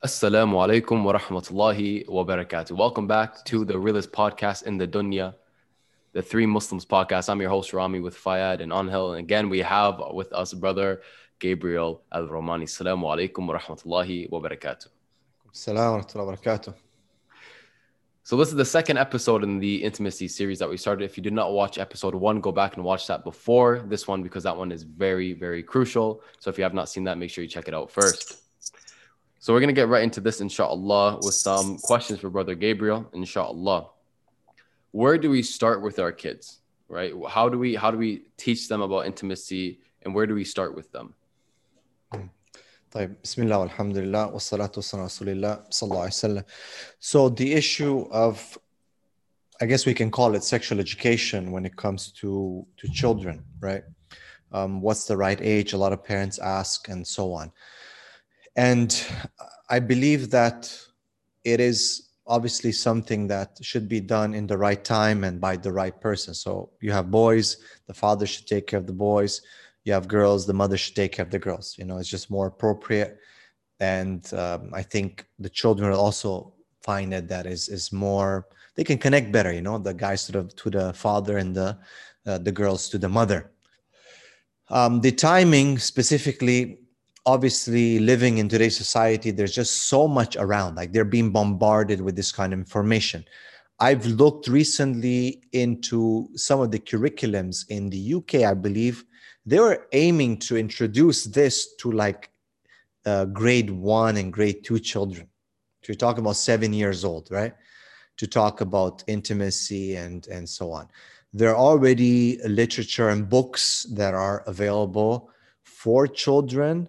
Assalamu alaikum wa rahmatullahi wa barakatuh. Welcome back to the realest podcast in the dunya, the Three Muslims podcast. I'm your host Rami with Fayad and Anhel. And again, we have with us brother Gabriel Al Romani. Assalamu alaikum wa rahmatullahi wa barakatuh. Assalamu wa rahmatullahi wa barakatuh. So this is the second episode in the intimacy series that we started. If you did not watch episode one, go back and watch that before this one because that one is very, very crucial. So if you have not seen that, make sure you check it out first. So we're gonna get right into this, inshallah, with some questions for Brother Gabriel, inshallah. Where do we start with our kids? Right? How do we how do we teach them about intimacy and where do we start with them? طيب بسم الله والحمد لله والصلاة والسلام على رسول الله صلى الله عليه وسلم. So the issue of I guess we can call it sexual education when it comes to to children, right? Um, what's the right age? A lot of parents ask, and so on. And I believe that it is obviously something that should be done in the right time and by the right person. So you have boys, the father should take care of the boys. You have girls the mother should take care of the girls. You know it's just more appropriate. And um, i think the children will also find it that is is more they can connect better you know the guys to the to the father and the uh, the girls to the mother. Um, the timing specifically obviously living in today's society there's just so much around like they're being bombarded with this kind of information i've looked recently into some of the curriculums in the uk i believe they were aiming to introduce this to like uh, grade one and grade two children. To talk about seven years old, right? To talk about intimacy and and so on. There are already literature and books that are available for children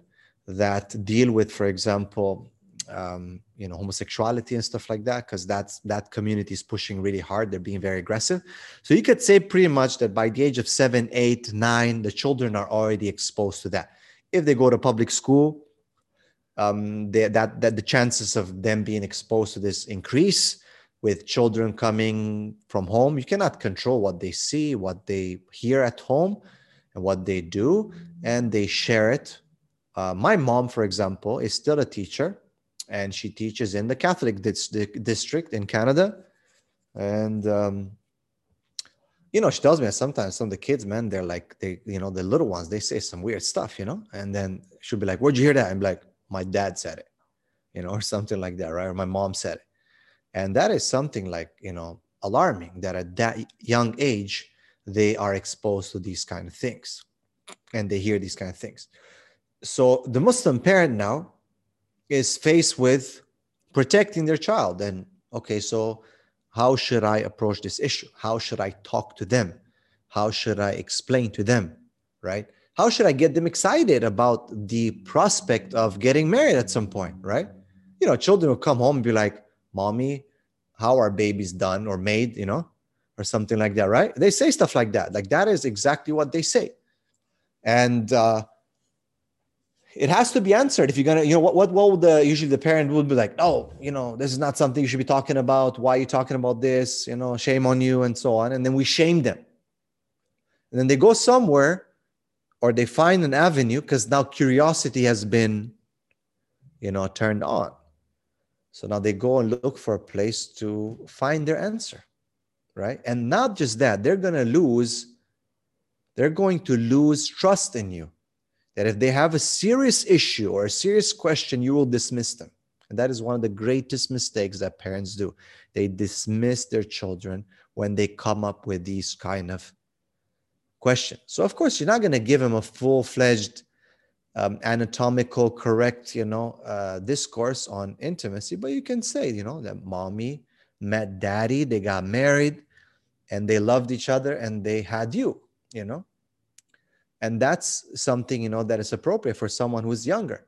that deal with, for example, um, you know homosexuality and stuff like that because that's that community is pushing really hard. They're being very aggressive. So you could say pretty much that by the age of seven eight nine the children are already exposed to that. If they go to public school um, they, that that the chances of them being exposed to this increase with children coming from home. You cannot control what they see what they hear at home and what they do and they share it uh, my mom for example is still a teacher and she teaches in the Catholic district in Canada. And um, you know, she tells me that sometimes some of the kids, man, they're like they, you know, the little ones, they say some weird stuff, you know, and then she'll be like, "Where'd you hear that?" I'm like, "My dad said it," you know, or something like that, right? Or my mom said it, and that is something like you know alarming that at that young age they are exposed to these kind of things, and they hear these kind of things. So the Muslim parent now is faced with protecting their child. And okay, so how should I approach this issue? How should I talk to them? How should I explain to them? Right? How should I get them excited about the prospect of getting married at some point? Right? You know, children will come home and be like, Mommy, how are babies done or made? You know, or something like that, right? They say stuff like that. Like that is exactly what they say. And uh, it has to be answered. If you're gonna you know what what, what would the usually the parent would be like oh you know this is not something you should be talking about. Why are you talking about this? You know shame on you and so on. And then we shame them. And then they go somewhere or they find an avenue because now curiosity has been you know turned on. So now they go and look for a place to find their answer right? And not just that they're to lose they're going to lose trust in you that if they have a serious issue or a serious question, you will dismiss them. And that is one of the greatest mistakes that parents do. They dismiss their children when they come up with these kind of questions. So, of course, you're not going to give them a full fledged um, anatomical, correct, you know, uh, discourse on intimacy, but you can say, you know, that mommy met daddy, they got married, and they loved each other, and they had you, you know and that's something you know that is appropriate for someone who's younger.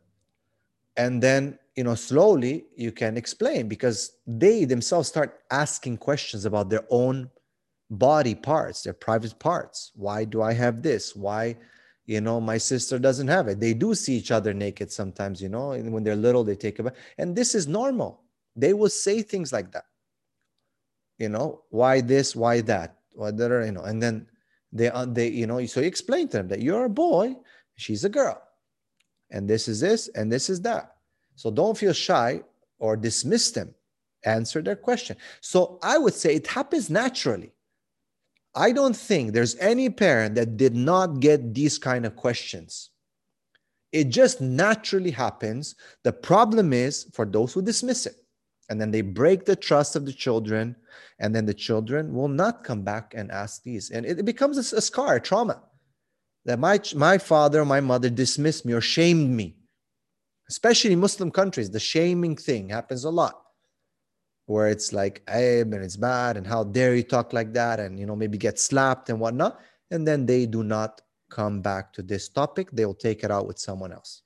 And then you know slowly you can explain because they themselves start asking questions about their own body parts their private parts. Why do i have this? Why you know my sister doesn't have it? They do see each other naked sometimes you know and when they're little they take a bath. And this is normal. They will say things like that. You know why this why that? Whatever you know and then they, uh, they, you know, so you explain to them that you're a boy, she's a girl, and this is this, and this is that. So don't feel shy or dismiss them, answer their question. So I would say it happens naturally. I don't think there's any parent that did not get these kind of questions. It just naturally happens. The problem is for those who dismiss it. And then they break the trust of the children, and then the children will not come back and ask these. And it, becomes a, a scar, a trauma. That my, my father, or my mother dismissed me or shamed me. Especially in Muslim countries, the shaming thing happens a lot where it's like aib and it's bad and how dare you talk like that and you know maybe get slapped and whatnot and then they do not come back to this topic they will take it out with someone else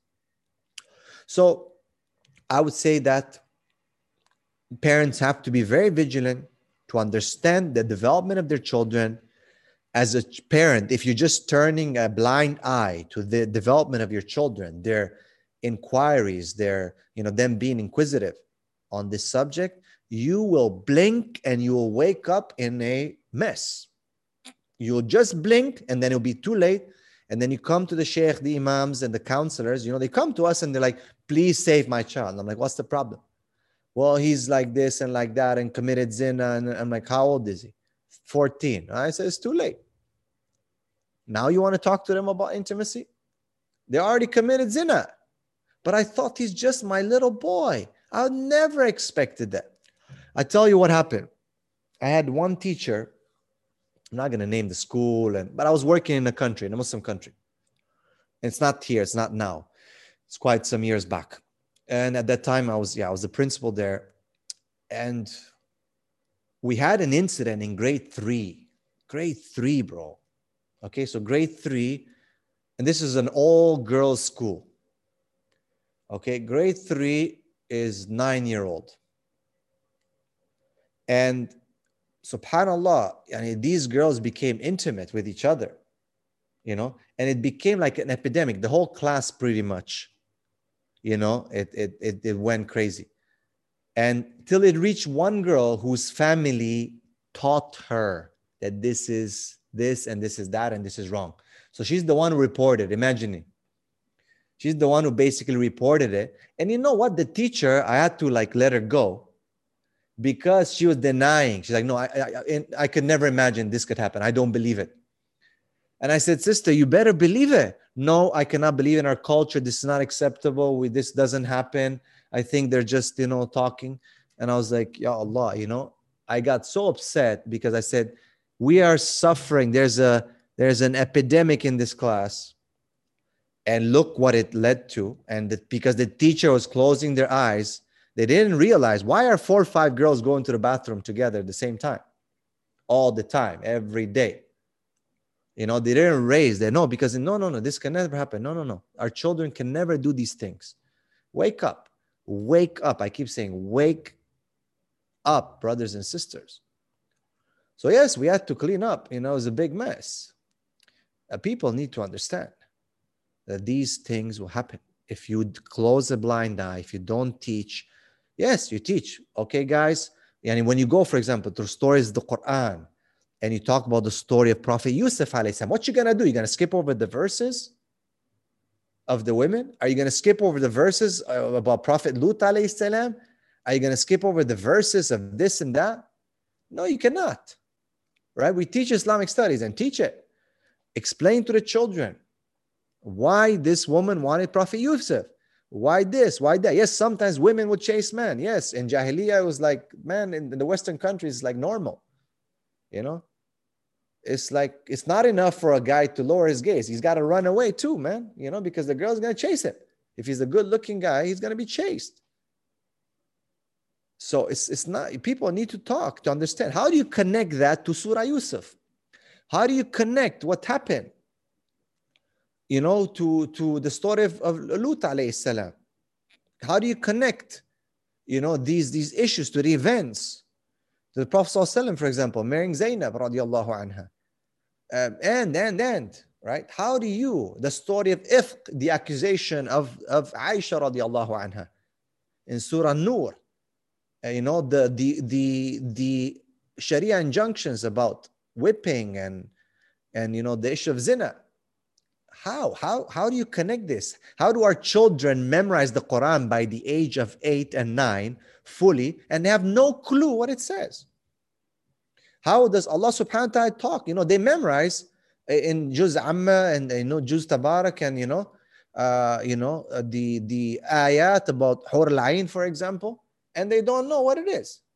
so i would say that parents have to be very vigilant to understand the development of their children as a parent if you're just turning a blind eye to the development of your children their inquiries their you know them being inquisitive on this subject you will blink and you will wake up in a mess. You'll just blink and then it'll be too late. And then you come to the sheikh, the imams, and the counselors. You know, they come to us and they're like, please save my child. I'm like, what's the problem? Well, he's like this and like that and committed zina. And I'm like, how old is he? 14. I said, it's too late. Now you want to talk to them about intimacy? They already committed zina. But I thought he's just my little boy. I never expected that. I tell you what happened. I had one teacher. I'm not going to name the school, and but I was working in a country, in a Muslim country. It's not here. It's not now. It's quite some years back. And at that time, I was yeah, I was the principal there, and we had an incident in grade three. Grade three, bro. Okay, so grade three, and this is an all girls school. Okay, grade three is nine year old. And subhanallah, yani these girls became intimate with each other, you know, and it became like an epidemic. The whole class pretty much, you know, it, it, it, it went crazy. And till it reached one girl whose family taught her that this is this and this is that and this is wrong. So she's the one who reported, imagining. She's the one who basically reported it. And you know what? The teacher, I had to like let her go because she was denying. She's like, no, I, I, I could never imagine this could happen. I don't believe it. And I said, sister, you better believe it. No, I cannot believe in our culture. This is not acceptable. We, this doesn't happen. I think they're just, you know, talking. And I was like, Ya Allah, you know, I got so upset because I said, we are suffering. There's a there's an epidemic in this class. And look what it led to. And that because the teacher was closing their eyes they didn't realize why are four or five girls going to the bathroom together at the same time, all the time, every day. You know, they didn't raise. They No, because no, no, no, this can never happen. No, no, no. Our children can never do these things. Wake up, wake up. I keep saying, wake up, brothers and sisters. So yes, we had to clean up. You know, it was a big mess. Uh, people need to understand that these things will happen if you close a blind eye, if you don't teach, Yes, you teach. Okay, guys. And when you go, for example, to stories of the Quran, and you talk about the story of Prophet Yusuf, salam, what you gonna do? You're gonna skip over the verses of the women? Are you gonna skip over the verses uh, about Prophet Lut salam? Are you gonna skip over the verses of this and that? No, you cannot. Right? We teach Islamic studies and teach it. Explain to the children why this woman wanted Prophet Yusuf. Why this? Why that? Yes, sometimes women would chase men. Yes, in Jahiliyyah, it was like, man, in, in the Western countries, it's like normal. You know? It's like, it's not enough for a guy to lower his gaze. He's got to run away too, man, you know, because the girl's to chase him. If he's a good looking guy, he's to be chased. So it's, it's not, people need to talk to understand. How do you connect that to Surah Yusuf? How do you connect what happened? you know, to, to the story of, of Lut alayhi salam. How do you connect, you know, these, these issues to the events? The Prophet ﷺ, for example, marrying Zainab radiallahu anha. Um, and, and, and, right? How do you, the story of ifq, the accusation of, of Aisha radiallahu anha in Surah Nur, uh, you know, the, the, the, the Sharia injunctions about whipping and, and, you know, the issue of zina how? How how do you connect this? How do our children memorize the quran by the age of 8 and 9 fully and they have no clue what it says? How does allah subhanahu wa ta'ala talk? You know they memorize in juz amma and you know juz tabarak and you know uh, you know uh, the the ayat about hur al for example and they don't know what it is.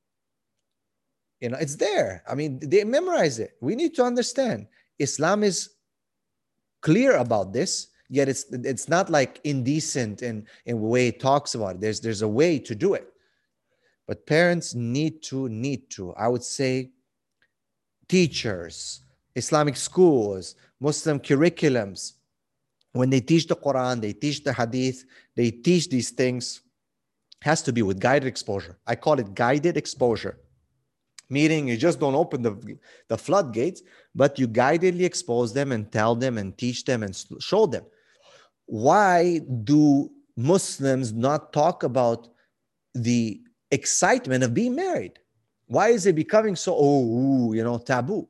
You know it's there. I mean they memorize it. We need to understand islam is clear about this yet it's it's not like indecent in in the way it talks about it. There's there's a way to do it. But parents need to need to i would say teachers islamic schools muslim curriculums when they teach the quran they teach the hadith they teach these things has to be with guided exposure. I call it guided exposure meaning you just don't open the, the floodgates, but you guidedly expose them and tell them and teach them and show them. Why do Muslims not talk about the excitement of being married? Why is it becoming so, oh, you know, taboo?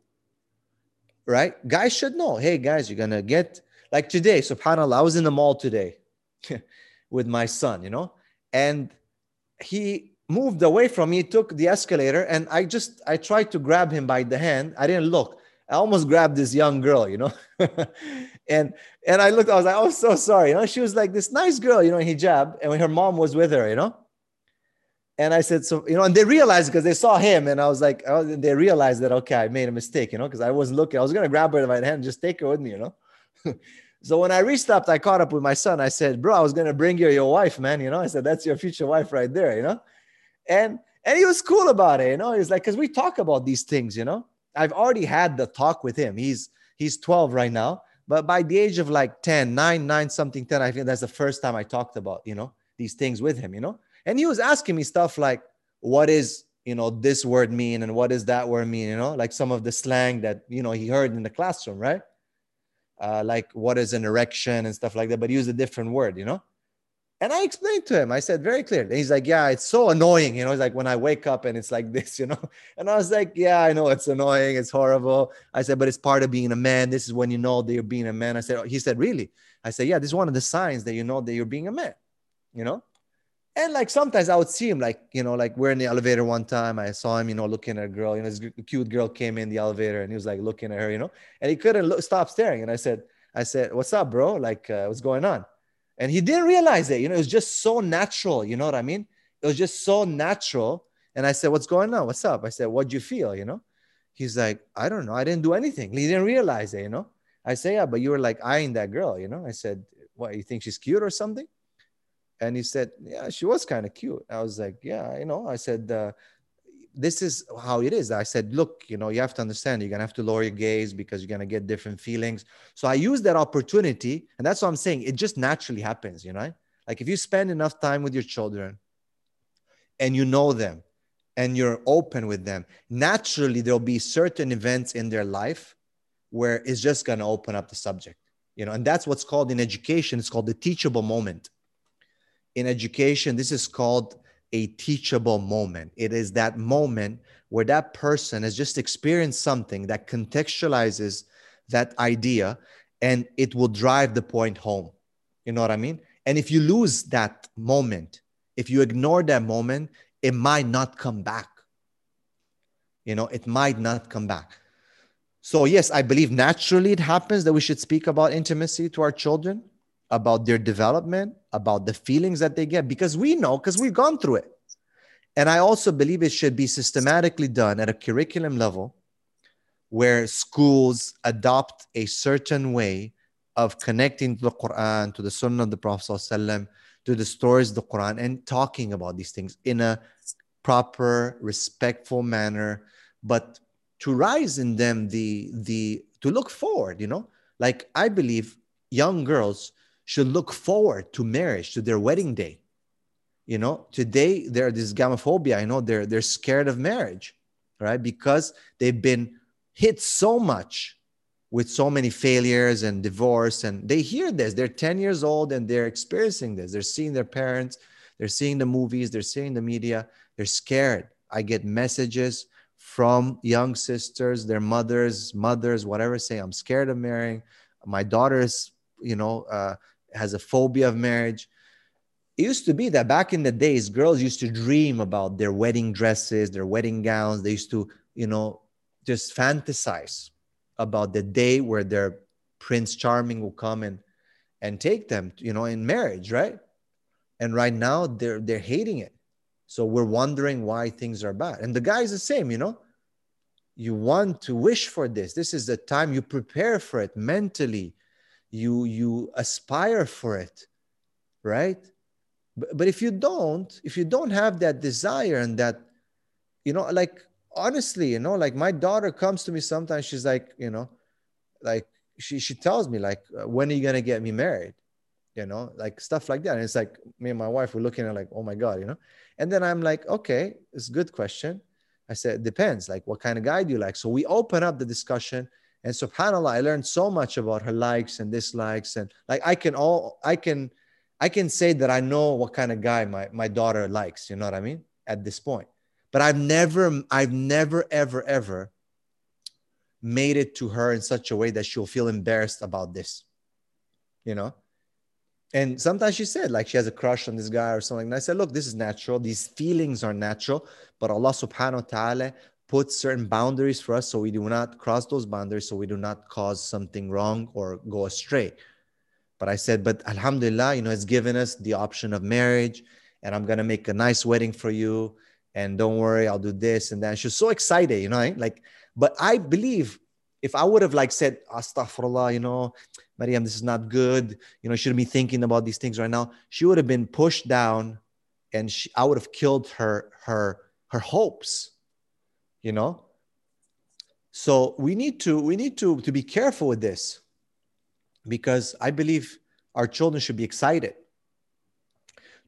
Right? Guys should know, hey, guys, you're going to get, like today, subhanAllah, I was in the mall today with my son, you know, and he moved away from me, took the escalator, and I just I tried to grab him by the hand. I didn't look. I almost grabbed this young girl, you know. and and I looked, I was like, oh, so sorry. You know, she was like this nice girl, you know, in hijab, and her mom was with her, you know. And I said, so, you know, and they realized because they saw him, and I was like, oh, they realized that, okay, I made a mistake, you know, because I wasn't looking. I was to grab her by the hand and just take her with me, you know. so when I restopped, I caught up with my son. I said, bro, I was to bring you your wife, man, you know. I said, that's your future wife right there, you know and and he was cool about it you know? He's like because we talk about these things you know? I've already had the talk with him. He's he's 12 right now. But by the age of like 10 9 9 something 10 i think that's the first time i talked about you know these things with him you know? And he was asking me stuff like what is you know this word mean and what does that word mean you know? Like some of the slang that you know he heard in the classroom right? Uh, like what is an erection and stuff like that but he used a different word you know and I explained to him, I said very clearly. He's like, Yeah, it's so annoying. You know, it's like when I wake up and it's like this, you know. And I was like, Yeah, I know it's annoying. It's horrible. I said, But it's part of being a man. This is when you know that you're being a man. I said, oh, He said, Really? I said, Yeah, this is one of the signs that you know that you're being a man, you know. And like sometimes I would see him, like, you know, like we're in the elevator one time. I saw him, you know, looking at a girl. You know, this cute girl came in the elevator and he was like looking at her, you know, and he couldn't look, stop staring. And I said, I said, What's up, bro? Like, uh, what's going on? And he didn't realize it. You know, it was just so natural. You know what I mean? It was just so natural. And I said, What's going on? What's up? I said, What'd you feel? You know? He's like, I don't know. I didn't do anything. He didn't realize it, you know? I say, Yeah, but you were like eyeing that girl, you know? I said, What, you think she's cute or something? And he said, Yeah, she was kind of cute. I was like, Yeah, you know, I said, uh, this is how it is. I said, look, you know, you have to understand, you're gonna have to lower your gaze because you're gonna get different feelings. So I use that opportunity, and that's what I'm saying. It just naturally happens, you know. Like if you spend enough time with your children and you know them and you're open with them, naturally there'll be certain events in their life where it's just gonna open up the subject, you know, and that's what's called in education, it's called the teachable moment. In education, this is called a teachable moment. It is that moment where that person has just experienced something that contextualizes that idea and it will drive the point home. You know what I mean? And if you lose that moment, if you ignore that moment, it might not come back. You know, it might not come back. So, yes, I believe naturally it happens that we should speak about intimacy to our children about their development, about the feelings that they get, because we know, because we've gone through it. And I also believe it should be systematically done at a curriculum level where schools adopt a certain way of connecting to the Quran, to the Sunnah of the Prophet, to the stories of the Quran, and talking about these things in a proper, respectful manner, but to rise in them the the to look forward, you know. Like I believe young girls should look forward to marriage, to their wedding day. You know, today there's this gamophobia. I know they're they're scared of marriage, right? Because they've been hit so much with so many failures and divorce, and they hear this. They're 10 years old and they're experiencing this. They're seeing their parents, they're seeing the movies, they're seeing the media. They're scared. I get messages from young sisters, their mothers, mothers, whatever, say, I'm scared of marrying. My daughter's, you know, uh, has a phobia of marriage. It used to be that back in the days, girls used to dream about their wedding dresses, their wedding gowns. They used to, you know, just fantasize about the day where their Prince Charming will come and and take them, you know, in marriage, right? And right now they're they're hating it. So we're wondering why things are bad. And the guy is the same, you know. You want to wish for this. This is the time you prepare for it mentally. You you aspire for it, right? But, but if you don't, if you don't have that desire and that, you know, like honestly, you know, like my daughter comes to me sometimes, she's like, you know, like she she tells me like uh, when are you gonna get me married? You know like stuff like that. And it's like me and my wife were looking at like oh my god you know? And then i'm like okay it's a good question. I said depends like what kind of guy do you like? So we open up the discussion and subhanallah i learned so much about her likes and dislikes and like i can all i can i can say that i know what kind of guy my, my daughter likes you know what i mean at this point. But i've never i've never ever ever made it to her in such a way that she'll feel embarrassed about this you know? And sometimes she said like she has a crush on this guy or something. And i said look this is natural. These feelings are natural. But allah subhanahu wa ta'ala puts certain boundaries for us so we do not cross those boundaries so we do not cause something wrong or go astray but i said but alhamdulillah you know it's given us the option of marriage and i'm going to make a nice wedding for you and don't worry i'll do this and that she's so excited you know like but I believe if I would have like said, Astaghfirullah, you know, Mariam, this is not good. You know, shouldn't be thinking about these things right now. She would have been pushed down and she, I would have killed her, her, her hopes, you know? So we need to, we need to, to be careful with this because I believe our children should be excited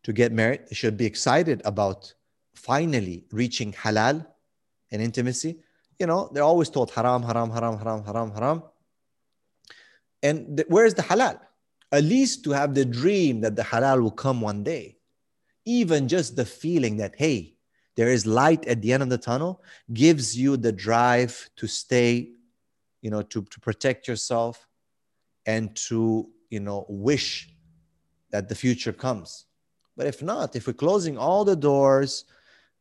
to get married. They should be excited about finally reaching halal and intimacy you know, they're always told haram, haram, haram, haram, haram, haram. And th- where's the halal? At least to have the dream that the halal will come one day. Even just the feeling that, hey, there is light at the end of the tunnel gives you the drive to stay, you know, to, to protect yourself and to, you know, wish that the future comes. But if not, if we're closing all the doors,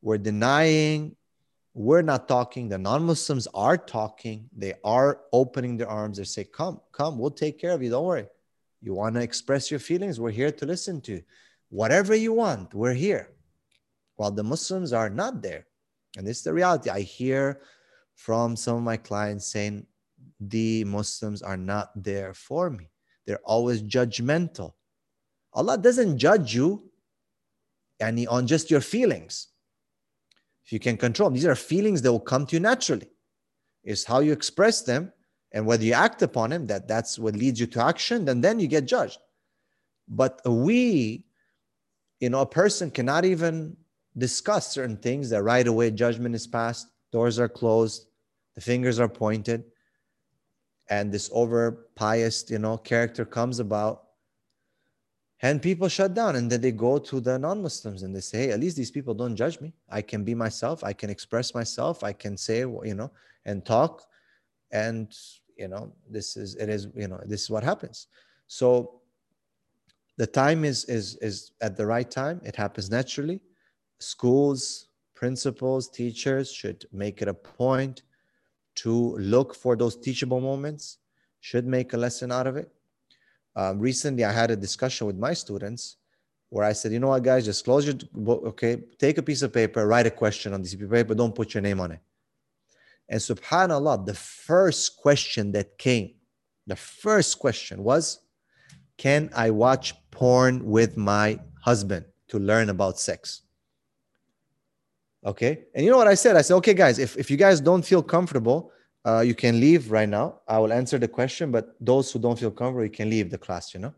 we're denying we're not talking the non-muslims are talking they are opening their arms they say come come we'll take care of you don't worry. You want to express your feelings we're here to listen to whatever you want we're here while the muslims are not there. And this is the reality. I hear from some of my clients saying the muslims are not there for me. They're always judgmental. Allah doesn't judge you any on just your feelings. If you can control them, these are feelings that will come to you naturally. It's how you express them and whether you act upon them, that that's what leads you to action, then then you get judged. But we, you know, a person cannot even discuss certain things that right away judgment is passed, doors are closed, the fingers are pointed, and this over pious, you know, character comes about. And people shut down and then they go to the non-muslims and they say hey at least these people don't judge me. I can be myself. I can express myself. I can say you know and talk. And you know this is it is you know this is what happens. So the time is is is at the right time. It happens naturally schools principals teachers should make it a point to look for those teachable moments should make a lesson out of it um, recently, I had a discussion with my students where I said, you know what, guys, just close your book, okay, take a piece of paper, write a question on this piece of paper, don't put your name on it. And subhanAllah, the first question that came, the first question was, can I watch porn with my husband to learn about sex? Okay. And you know what I said? I said, okay, guys, if, if you guys don't feel comfortable, uh, you can leave right now. I will answer the question, but those who don't feel comfortable, you can leave the class, you know.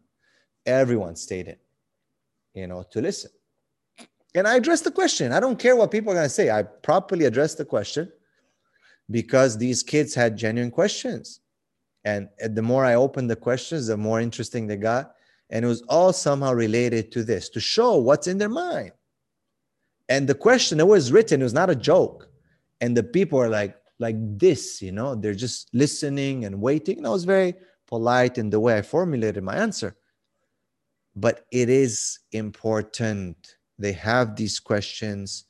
Everyone stayed in, you know, to listen. And I addressed the question. I don't care what people are going to say. I properly addressed the question because these kids had genuine questions. And the more I opened the questions, the more interesting they got. And it was all somehow related to this to show what's in their mind. And the question, it was written, it was not a joke. And the people are like, like this, you know, they're just listening and waiting. And I was very polite in the way I formulated my answer. But it is important. They have these questions.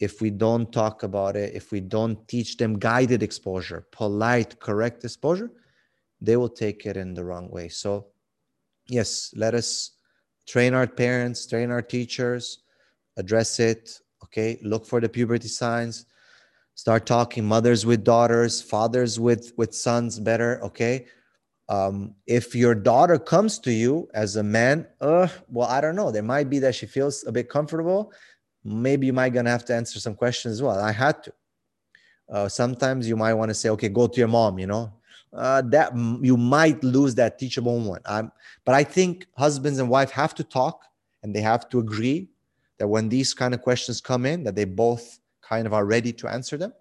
If we don't talk about it, if we don't teach them guided exposure, polite, correct exposure, they will take it in the wrong way. So, yes, let us train our parents, train our teachers, address it. Okay, look for the puberty signs. Start talking mothers with daughters, fathers with with sons better. Okay, um, if your daughter comes to you as a man, uh, well, I don't know. There might be that she feels a bit comfortable. Maybe you might gonna have to answer some questions as well. I had to. Uh, sometimes you might want to say, okay, go to your mom. You know, uh, that you might lose that teachable moment. I'm, but I think husbands and wife have to talk and they have to agree that when these kind of questions come in, that they both kind of are ready to answer them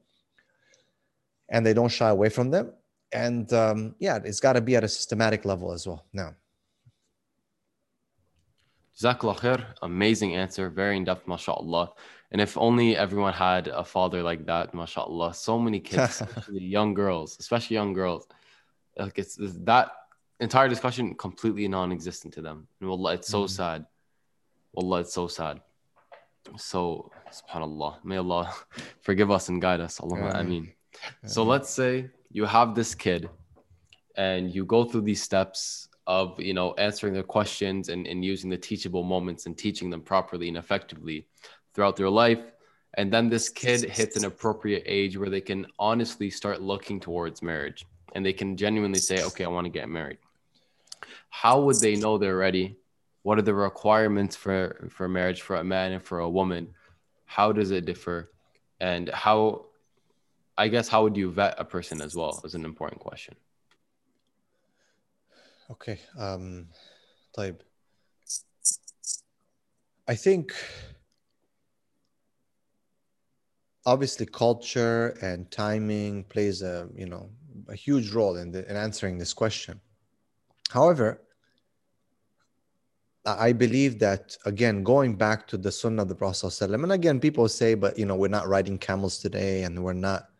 and they don't shy away from them. And um, yeah, it's got to be at a systematic level as well. Now. Jazakallah khair. Amazing answer. Very in depth, mashallah. And if only everyone had a father like that, mashallah. So many kids, especially young girls, especially young girls. Like it's, it's that entire discussion completely non-existent to them. And wallah, it's so mm. sad. Wallah, it's so sad. So subhanallah. May Allah forgive us and guide us. Allahumma ameen. So let's say you have this kid and you go through these steps of you know answering their questions and, and using the teachable moments and teaching them properly and effectively throughout their life and then this kid hits an appropriate age where they can honestly start looking towards marriage and they can genuinely say okay i want to get married how would they know they're ready what are the requirements for for marriage for a man and for a woman how does it differ and how I guess how would you vet a person as well is an important question. Okay. Um. I think obviously culture and timing plays a you know a huge role in, the, in answering this question. However, I believe that again, going back to the Sunnah of the Prophet, and again, people say, but you know, we're not riding camels today, and we're not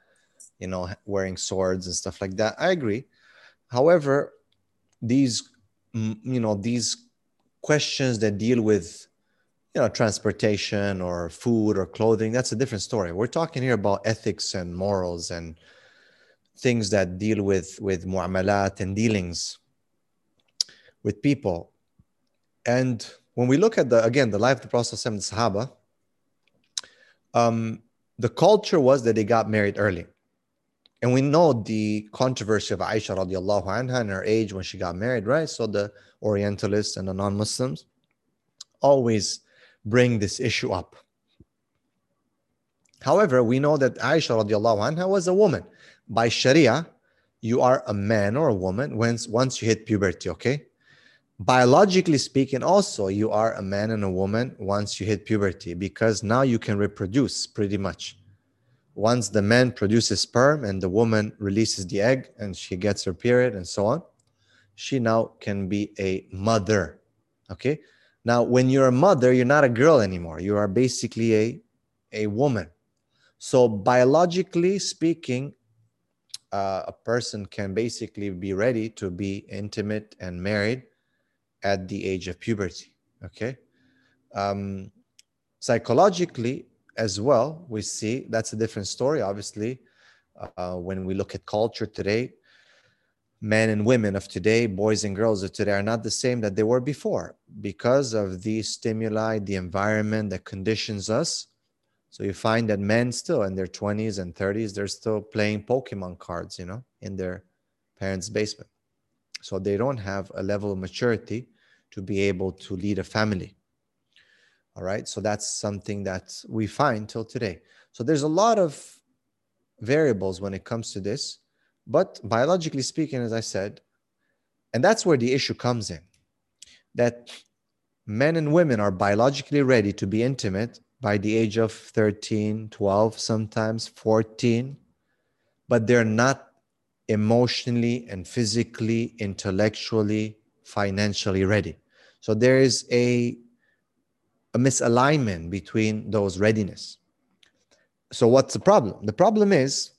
you know, wearing swords and stuff like that. I agree. However, these, you know, these questions that deal with, you know, transportation or food or clothing, that's a different story. We're talking here about ethics and morals and things that deal with with mu'amalat and dealings with people. And when we look at the again the life of the Prophet and the Sahaba, um, the culture was that they got married early. And we know the controversy of Aisha radiallahu anha and her age when she got married, right? So the Orientalists and the non-Muslims always bring this issue up. However, we know that Aisha radiallahu anha was a woman. By Sharia, you are a man or a woman once, once you hit puberty, okay? Biologically speaking, also, you are a man and a woman once you hit puberty because now you can reproduce pretty much once the man produces sperm and the woman releases the egg and she gets her period and so on, she now can be a mother. Okay. Now, when you're a mother, you're not a girl anymore. You are basically a, a woman. So, biologically speaking, uh, a person can basically be ready to be intimate and married at the age of puberty. Okay. Um, psychologically, as well, we see that's a different story, obviously. Uh, when we look at culture today, men and women of today, boys and girls of today, are not the same that they were before because of the stimuli, the environment that conditions us. So you find that men still in their 20s and 30s, they're still playing Pokemon cards, you know, in their parents' basement. So they don't have a level of maturity to be able to lead a family. All right. So that's something that we find till today. So there's a lot of variables when it comes to this. But biologically speaking, as I said, and that's where the issue comes in that men and women are biologically ready to be intimate by the age of 13, 12, sometimes 14, but they're not emotionally and physically, intellectually, financially ready. So there is a a misalignment between those readiness. So what's the problem? The problem is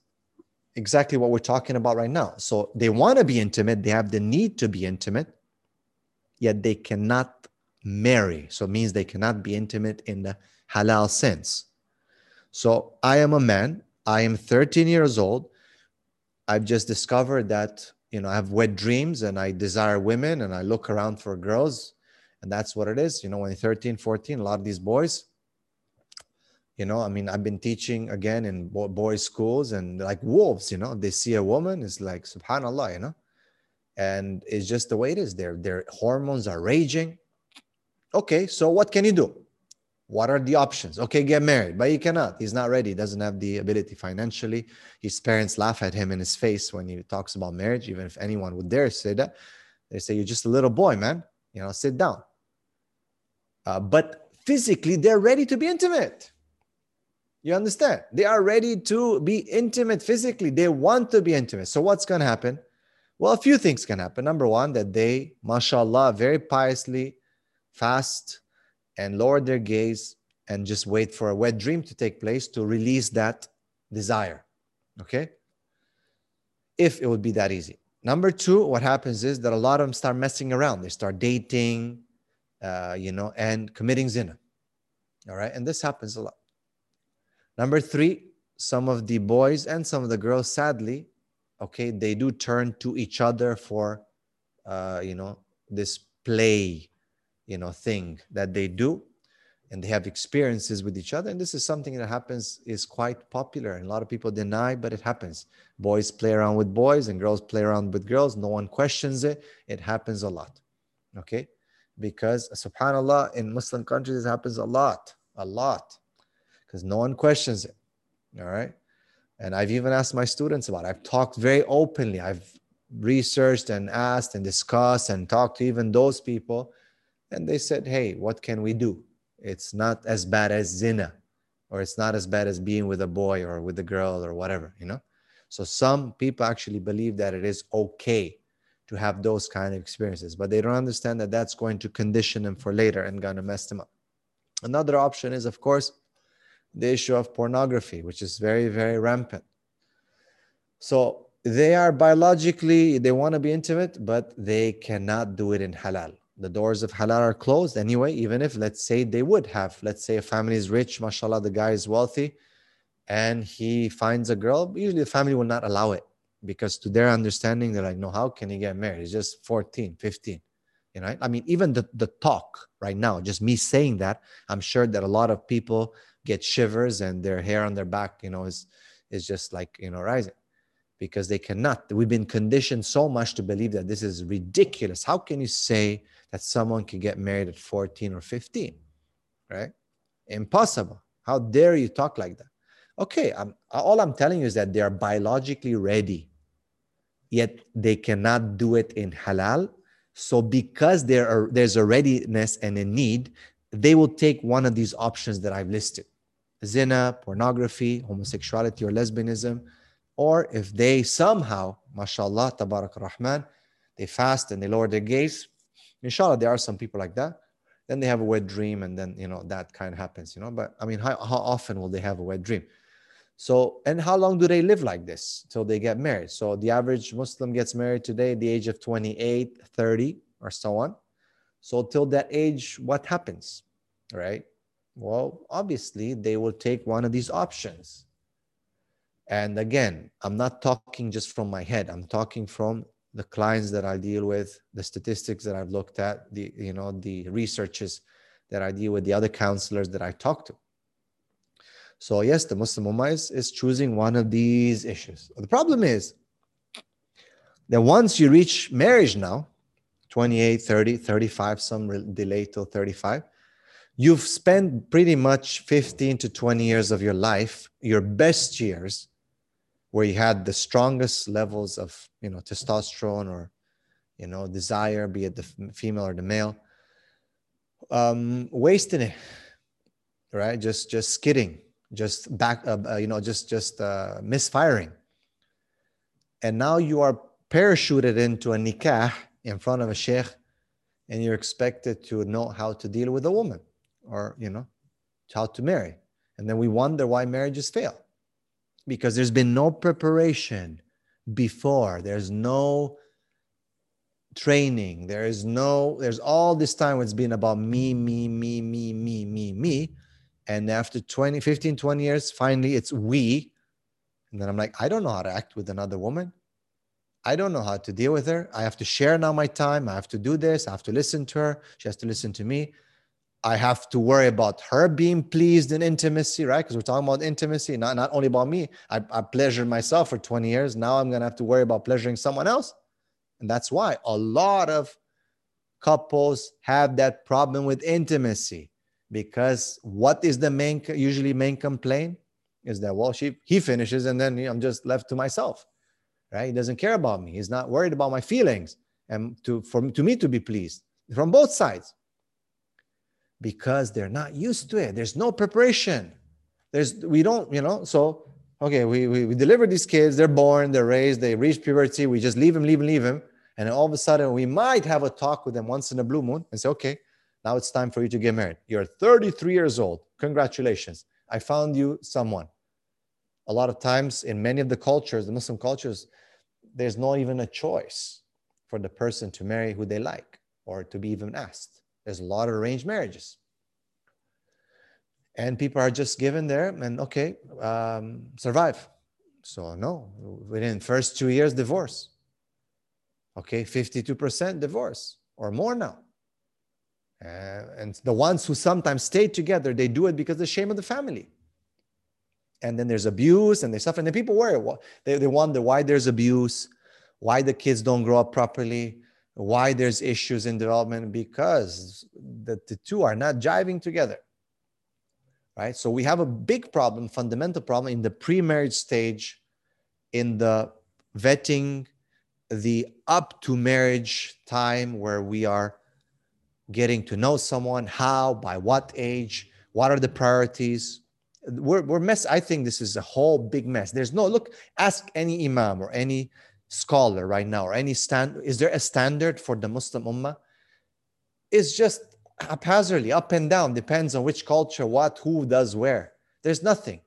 exactly what we're talking about right now. So they want to be intimate, they have the need to be intimate, yet they cannot marry. So it means they cannot be intimate in the halal sense. So I am a man, I am 13 years old. I've just discovered that, you know, I have wet dreams and I desire women and I look around for girls. And that's what it is. You know, when you're 13, 14, a lot of these boys, you know, I mean, I've been teaching again in boys' schools and like wolves, you know, they see a woman, it's like, subhanAllah, you know, and it's just the way it is. Their, their hormones are raging. Okay, so what can you do? What are the options? Okay, get married, but he cannot. He's not ready. He doesn't have the ability financially. His parents laugh at him in his face when he talks about marriage, even if anyone would dare say that. They say, You're just a little boy, man. You know, sit down. Uh, but physically, they're ready to be intimate. You understand? They are ready to be intimate physically. They want to be intimate. So, what's going to happen? Well, a few things can happen. Number one, that they, mashallah, very piously fast and lower their gaze and just wait for a wet dream to take place to release that desire. Okay? If it would be that easy. Number two, what happens is that a lot of them start messing around. They start dating, uh, you know, and committing zina. All right. And this happens a lot. Number three, some of the boys and some of the girls, sadly, okay, they do turn to each other for, uh, you know, this play, you know, thing that they do, and they have experiences with each other. And this is something that happens is quite popular, and a lot of people deny, but it happens. Boys play around with boys, and girls play around with girls. No one questions it. It happens a lot, okay? Because Subhanallah, in Muslim countries, it happens a lot, a lot because no one questions it. All right. And I've even asked my students about it. I've talked very openly. I've researched and asked and discussed and talked to even those people. And they said, hey, what can we do? It's not as bad as zina, or it's not as bad as being with a boy or with a girl or whatever, you know? So some people actually believe that it is okay to have those kind of experiences, but they don't understand that that's going to condition them for later and to mess them up. Another option is, of course, the issue of pornography, which is very, very rampant. So they are biologically, they want to be intimate, but they cannot do it in halal. The doors of halal are closed anyway, even if, let's say, they would have. Let's say a family is rich, mashallah, the guy is wealthy, and he finds a girl. Usually the family will not allow it because, to their understanding, they're like, no, how can he get married? He's just 14, 15. You know, I mean, even the, the talk right now, just me saying that, I'm sure that a lot of people get shivers and their hair on their back, you know, is is just like you know rising because they cannot. We've been conditioned so much to believe that this is ridiculous. How can you say that someone can get married at 14 or 15? Right? Impossible. How dare you talk like that? Okay, I'm, all I'm telling you is that they are biologically ready, yet they cannot do it in halal. So, because there are, there's a readiness and a need, they will take one of these options that I've listed zina, pornography, homosexuality, or lesbianism, or if they somehow, mashallah, tabarak rahman, they fast and they lower their gaze, inshallah, there are some people like that. Then they have a wet dream, and then you know that kind of happens, you know. But I mean, how, how often will they have a wet dream? So, and how long do they live like this till they get married? So, the average Muslim gets married today at the age of 28, 30, or so on. So, till that age, what happens, right? Well, obviously, they will take one of these options. And again, I'm not talking just from my head. I'm talking from the clients that I deal with, the statistics that I've looked at, the you know the researches that I deal with, the other counselors that I talk to. So yes, the Muslim Ummah is, is choosing one of these issues. The problem is that once you reach marriage now, 28, 30, 35, some delay till 35, you've spent pretty much 15 to 20 years of your life, your best years, where you had the strongest levels of, you know, testosterone or, you know, desire, be it the female or the male, um, wasting it, right? Just, just skidding, just back, uh, uh, you know, just, just uh, misfiring. And now you are parachuted into a nikah in front of a sheikh and you're expected to know how to deal with a woman or you know how to marry and then we wonder why marriages fail because there's been no preparation before. There's no training. There is no, there's all this time it's been about me, me, me, me, me, me, me. And after 20, 15, 20 years, finally it's we. And then I'm like, I don't know how to act with another woman. I don't know how to deal with her. I have to share now my time. I have to do this. I have to listen to her. She has to listen to me. I have to worry about her being pleased in intimacy, right? Because we're talking about intimacy, not, not only about me. I, I pleasured myself for 20 years. Now I'm going to have to worry about pleasuring someone else. And that's why a lot of couples have that problem with intimacy because what is the main, usually main complaint is that, well, she, he finishes and then I'm just left to myself, right? He doesn't care about me. He's not worried about my feelings and to, for, to me to be pleased from both sides because they're not used to it. There's no preparation. There's we don't, you know. So okay, we, we we deliver these kids. They're born, they're raised, they reach puberty. We just leave them, leave them, leave them, and all of a sudden we might have a talk with them once in a blue moon and say, okay, now it's time for you to get married. You're 33 years old. Congratulations, I found you someone. A lot of times in many of the cultures, the Muslim cultures, there's not even a choice for the person to marry who they like or to be even asked there's a lot of arranged marriages. And people are just given there and okay, um, survive. So no, within first two years, divorce. Okay, 52% divorce or more now. Uh, and the ones who sometimes stay together, they do it because of the shame of the family. And then there's abuse and they suffer. And then people worry. They, they wonder why there's abuse, why the kids don't grow up properly, why there's issues in development because the, the two are not jiving together right? So we have a big problem fundamental problem in the pre-marriage stage in the vetting the up to marriage time where we are getting to know someone how by what age what are the priorities. We're, we're mess i think this is a whole big mess. There's no look ask any imam or any scholar right now or any stand is there a standard for the muslim ummah? It's just haphazardly up and down depends on which culture what who does where. There's nothing.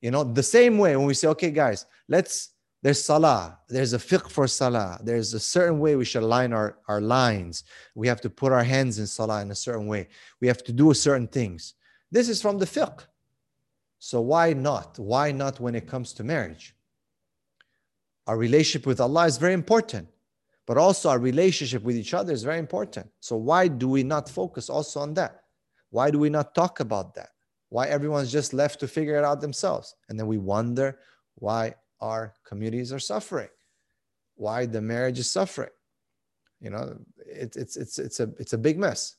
You know the same way when we say okay guys let's there's salah there's a fiqh for salah. There's a certain way we should align our, our lines. We have to put our hands in salah in a certain way. We have to do certain things. This is from the fiqh. So why not? Why not when it comes to marriage our relationship with Allah is very important, but also our relationship with each other is very important. So, why do we not focus also on that? Why do we not talk about that? Why everyone's just left to figure it out themselves? And then we wonder why our communities are suffering, why the marriage is suffering. You know, it, it's it's it's a it's a big mess.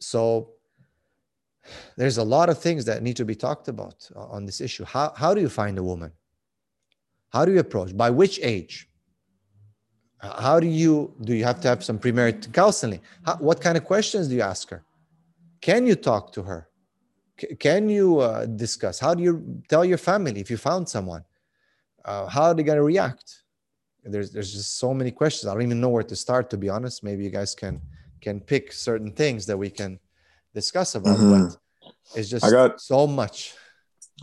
So there's a lot of things that need to be talked about on this issue. How how do you find a woman? How do you approach? By which age? How do you do? You have to have some premarital counseling. How, what kind of questions do you ask her? Can you talk to her? C- can you uh, discuss? How do you tell your family if you found someone? Uh, how are they going to react? There's there's just so many questions. I don't even know where to start. To be honest, maybe you guys can can pick certain things that we can discuss about. Mm-hmm. But it's just I got so much.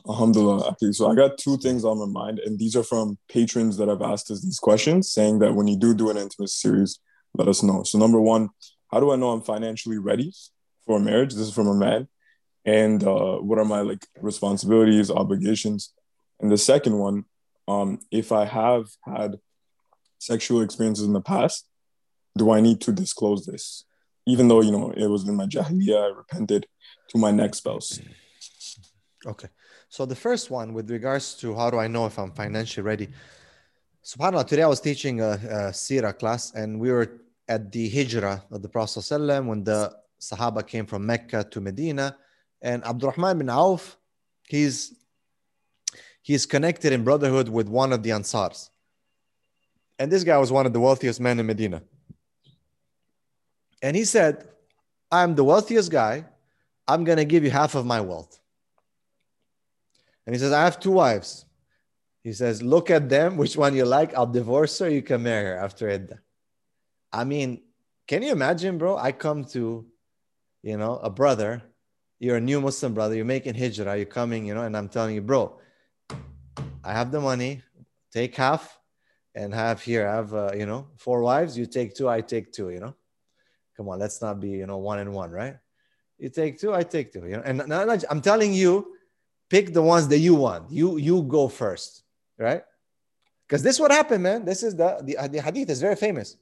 Alhamdulillah. Okay, so I got two things on my mind, and these are from patrons that have asked us these questions, saying that when you do do an intimate series, let us know. So, number one, how do I know I'm financially ready for marriage? This is from a man. And uh, what are my like responsibilities, obligations? And the second one, um, if I have had sexual experiences in the past, do I need to disclose this? Even though, you know, it was in my jahiliyyah, I repented to my next spouse. Okay. So the first one, with regards to how do I know if I'm financially ready? Subhanallah, today I was teaching a, a Sira class and we were at the Hijrah of the Prophet when the Sahaba came from Mecca to Medina. And Abdurrahman bin Auf, he's, he's connected in brotherhood with one of the Ansars. And this guy was one of the wealthiest men in Medina. And he said, I'm the wealthiest guy. I'm going to give you half of my wealth. And he says, I have two wives. He says, look at them, which one you like, I'll divorce her, you can marry her after Idda. I mean, can you imagine, bro? I come to, you know, a brother, you're a new Muslim brother, you're making hijrah, you're coming, you know, and I'm telling you, bro, I have the money, take half and have here, I have, uh, you know, four wives. You take two, I take two, you know. Come on, let's not be, you know, one and one, right? You take two, I take two, you know. And I'm telling you, pick the ones that you want. You you go first, right? Because this is what happened, man. This is the, the, the hadith is very famous.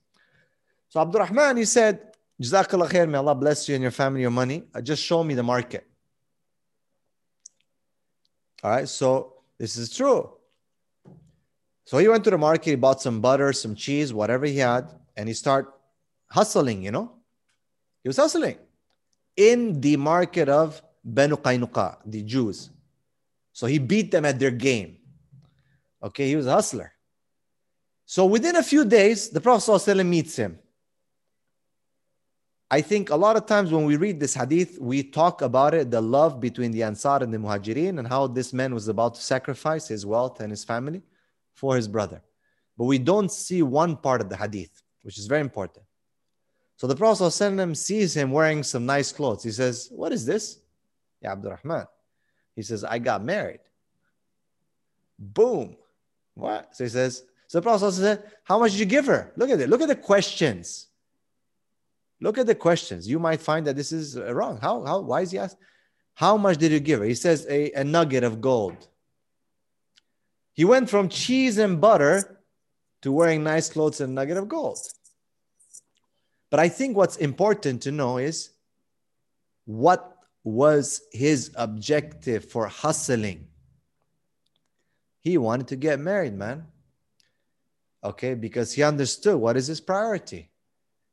So Abdurrahman, he said, Jazakallah khair, may Allah bless you and your family, your money. Uh, just show me the market. All right, so this is true. So he went to the market, he bought some butter, some cheese, whatever he had, and he started hustling, you know. He was hustling in the market of Banu the Jews. So he beat them at their game. Okay, he was a hustler. So within a few days, the Prophet ﷺ meets him. I think a lot of times when we read this hadith, we talk about it, the love between the Ansar and the Muhajirin, and how this man was about to sacrifice his wealth and his family for his brother. But we don't see one part of the hadith, which is very important. So the Prophet ﷺ sees him wearing some nice clothes. He says, What is this? Yeah, Abdurrahman. He says, I got married. Boom. What? So he says, so the Prophet said, How much did you give her? Look at it. Look at the questions. Look at the questions. You might find that this is uh, wrong. How, how why is he asked? How much did you give her? He says a, a nugget of gold. He went from cheese and butter to wearing nice clothes and nugget of gold. But I think what's important to know is what was his objective for hustling? He wanted to get married, man. Okay because he understood what is his priority.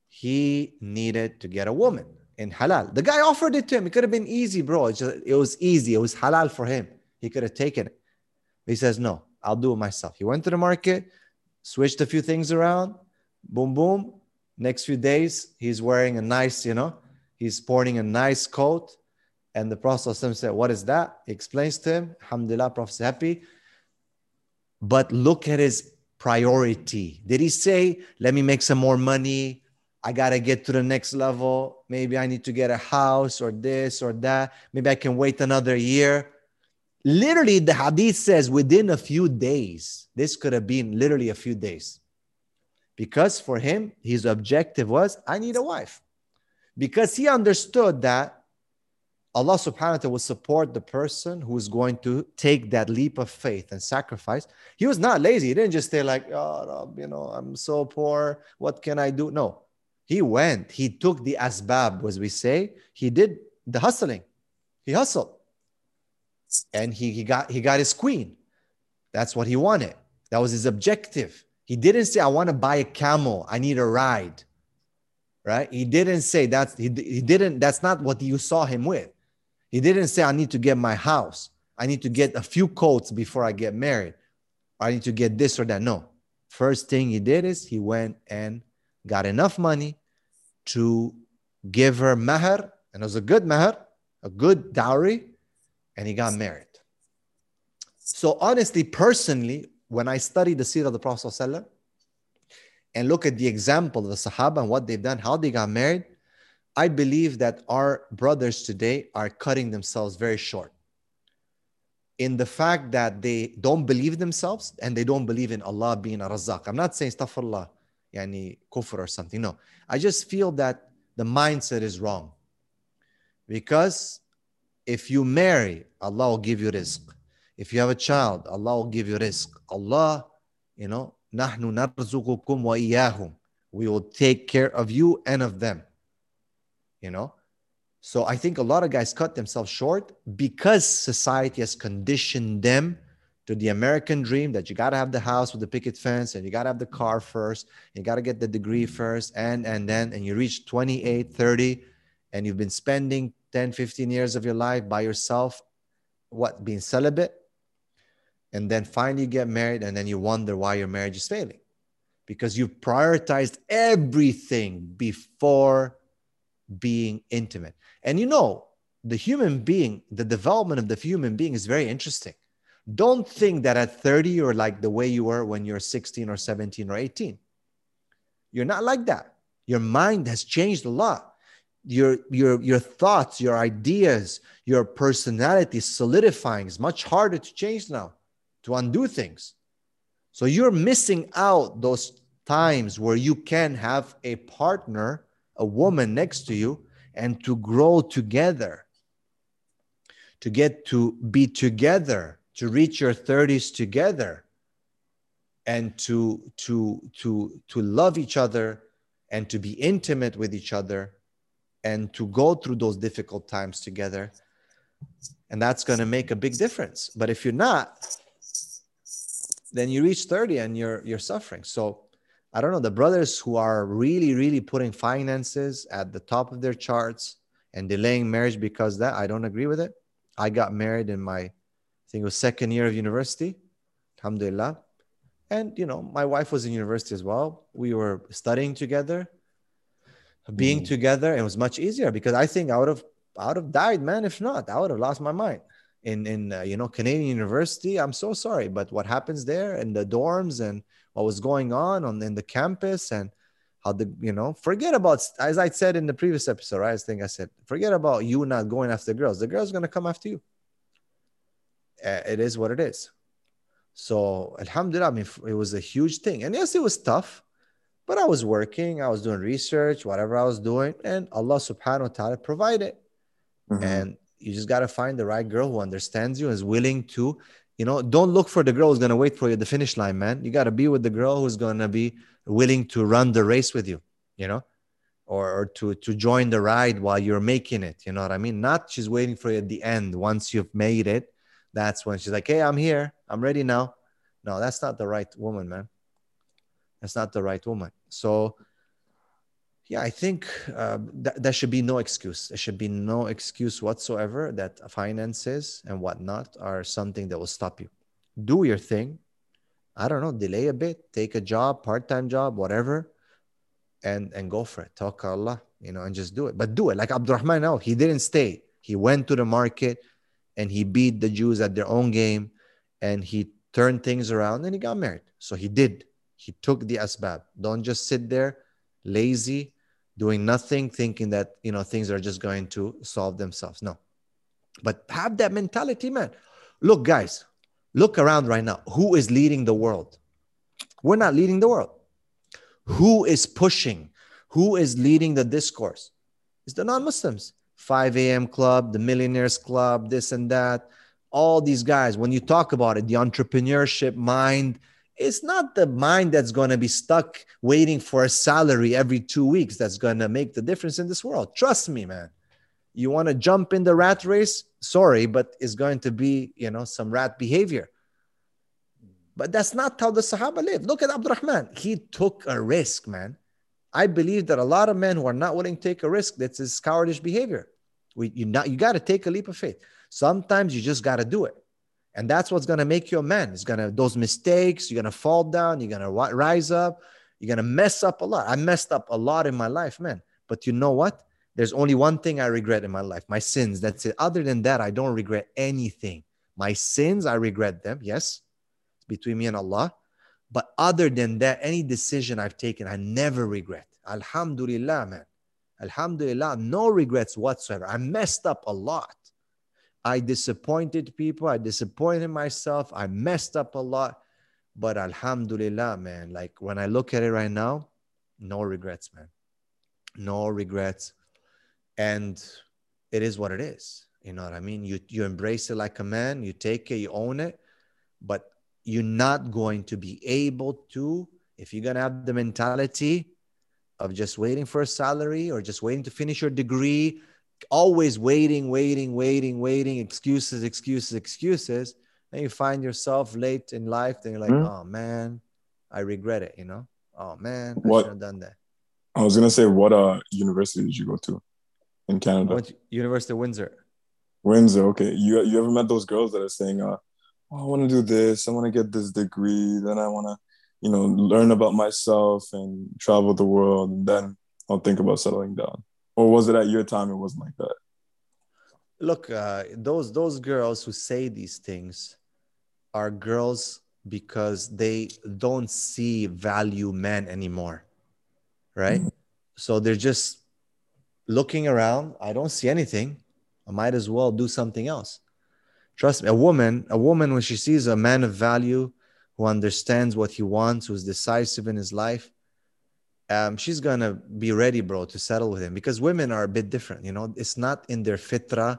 He needed to get a woman in halal. The guy offered it to him. It could have been easy bro. It was easy. It was halal for him. He could have taken it. He says no i'll do it myself. He went to the market switched a few things around. Boom boom. Next few days he's wearing a nice you know he's sporting a nice coat and the prophet said what is that he explains to him alhamdulillah prophet's happy but look at his priority? Did he say, let me make some more money? I got to get to the next level. Maybe I need to get a house or this or that. Maybe I can wait another year. Literally, the hadith says within a few days. This could have been literally a few days. Because for him, his objective was, I need a wife. Because he understood that Allah subhanahu wa ta'ala will support the person who is going to take that leap of faith and sacrifice. He was not lazy. He didn't just stay like, oh, you know, I'm so poor. What can I do? No. He went. He took the asbab, as we say. He did the hustling. He hustled. And he, he got he got his queen. That's what he wanted. That was his objective. He didn't say, I want to buy a camel. I need a ride. Right? He didn't say that's he, he didn't, that's not what you saw him with. He didn't say, I need to get my house. I need to get a few coats before I get married. I need to get this or that. No. First thing he did is he went and got enough money to give her mahar, and it was a good mahar, a good dowry, and he got married. So honestly, personally, when I study the seerah of the Prophet and look at the example of the Sahaba and what they've done, how they got married, I believe that our brothers today are cutting themselves very short in the fact that they don't believe themselves and they don't believe in Allah being a razak. I'm not saying astaghfirullah, yani kufr or something. No, I just feel that the mindset is wrong. Because if you marry, Allah will give you rizq. If you have a child, Allah will give you rizq. Allah, you know, نحن نرزقكم وإياهم. We will take care of you and of them you know? So i think a lot of guys cut themselves short because society has conditioned them to the american dream that you got to have the house with the picket fence and you got to have the car first you got to get the degree first and and then and you reach 28 30 and you've been spending 10 15 years of your life by yourself what being celibate? And then finally you get married and then you wonder why your marriage is failing. Because you prioritized everything before being intimate. And you know, the human being, the development of the human being is very interesting. Don't think that at 30 you're like the way you were when you're 16 or 17 or 18. You're not like that. Your mind has changed a lot. Your, your, your thoughts, your ideas, your personality solidifying is much harder to change now to undo things. So you're missing out those times where you can have a partner, a woman next to you, and to grow together, to get to be together, to reach your 30s together, and to to to to love each other and to be intimate with each other and to go through those difficult times together. And that's going to make a big difference. But if you're not then you reach 30 and you're you're suffering. So i don't know the brothers who are really really putting finances at the top of their charts and delaying marriage because that i don't agree with it. I got married in my i think it was second year of university alhamdulillah. And you know my wife was in university as well. We were studying together being mm. together it was much easier because i think i would have i would have died man if not. I would have lost my mind. In in uh, you know canadian university i'm so sorry but what happens there in the dorms and what was going on on in the campus and how the you know forget about as i said in the previous episode right? i think i said forget about you not going after girls the girls going to come after you it is what it is so Alhamdulillah, I mean, it was a huge thing. And yes, it was tough, but I was working, I was doing research, whatever I was doing, and Allah subhanahu wa ta'ala provided. Mm-hmm. And you just got to find the right girl who understands you, is willing to, you know, don't look for the girl who's going to wait for you at the finish line, man. You got to be with the girl who's going to be willing to run the race with you, you know, or, or to, to join the ride while you're making it. You know what I mean? Not she's waiting for you at the end once you've made it that's when she's like, Hey, I'm here. I'm ready now. No, that's not the right woman, man. That's not the right woman. So, yeah, I think uh, th- there should be no excuse. There should be no excuse whatsoever that finances and whatnot are something that will stop you. Do your thing. I don't know, delay a bit, take a job, part time job, whatever, and and go for it. Talk Allah, you know, and just do it. But do it like Abdurrahman now. He didn't stay. He went to the market and he beat the Jews at their own game and he turned things around and he got married. So he did. He took the asbab. Don't just sit there lazy, doing nothing, thinking that you know things are just going to solve themselves. No. But have that mentality, man. Look, guys, look around right now. Who is leading the world? We're not leading the world. Who is pushing? Who is leading the discourse? It's the non-Muslims. 5 a.m. club, the millionaires club, this and that. All these guys, when you talk about it, the entrepreneurship mind, it's not the mind that's going to be stuck waiting for a salary every two weeks that's going to make the difference in this world. Trust me, man. You want to jump in the rat race? Sorry, but it's going to be, you know, some rat behavior. But that's not how the Sahaba lived. Look at Abdurrahman. He took a risk, man. I believe that a lot of men who are not willing to take a risk, that's his cowardish behavior. We, you you got to take a leap of faith. Sometimes you just got to do it. And that's what's going to make you a man. It's going to, those mistakes, you're going to fall down, you're going to rise up, you're going to mess up a lot. I messed up a lot in my life, man. But you know what? There's only one thing I regret in my life my sins. That's it. Other than that, I don't regret anything. My sins, I regret them. Yes, it's between me and Allah. But other than that, any decision I've taken, I never regret. Alhamdulillah, man. Alhamdulillah, no regrets whatsoever. I messed up a lot. I disappointed people. I disappointed myself. I messed up a lot. But Alhamdulillah, man, like when I look at it right now, no regrets, man. No regrets. And it is what it is. You know what I mean? You you embrace it like a man, you take it, you own it. But you're not going to be able to, if you're going to have the mentality of just waiting for a salary or just waiting to finish your degree, always waiting, waiting, waiting, waiting, excuses, excuses, excuses. Then you find yourself late in life, then you're like, mm-hmm. oh man, I regret it, you know? Oh man, I should have done that. I was gonna say, what uh university did you go to in Canada? University of Windsor. Windsor, okay. You you ever met those girls that are saying, uh, oh, I want to do this, I want to get this degree, then I want to, you know, learn about myself and travel the world, and then I'll think about settling down. Or was it at your time? It wasn't like that. Look, uh, those those girls who say these things are girls because they don't see value men anymore, right? Mm-hmm. So they're just looking around. I don't see anything. I might as well do something else Trust me, a woman, a woman, when she sees a man of value who understands what he wants, who's decisive in his life, um, she's gonna be ready, bro, to settle with him because women are a bit different. You know, it's not in their fitra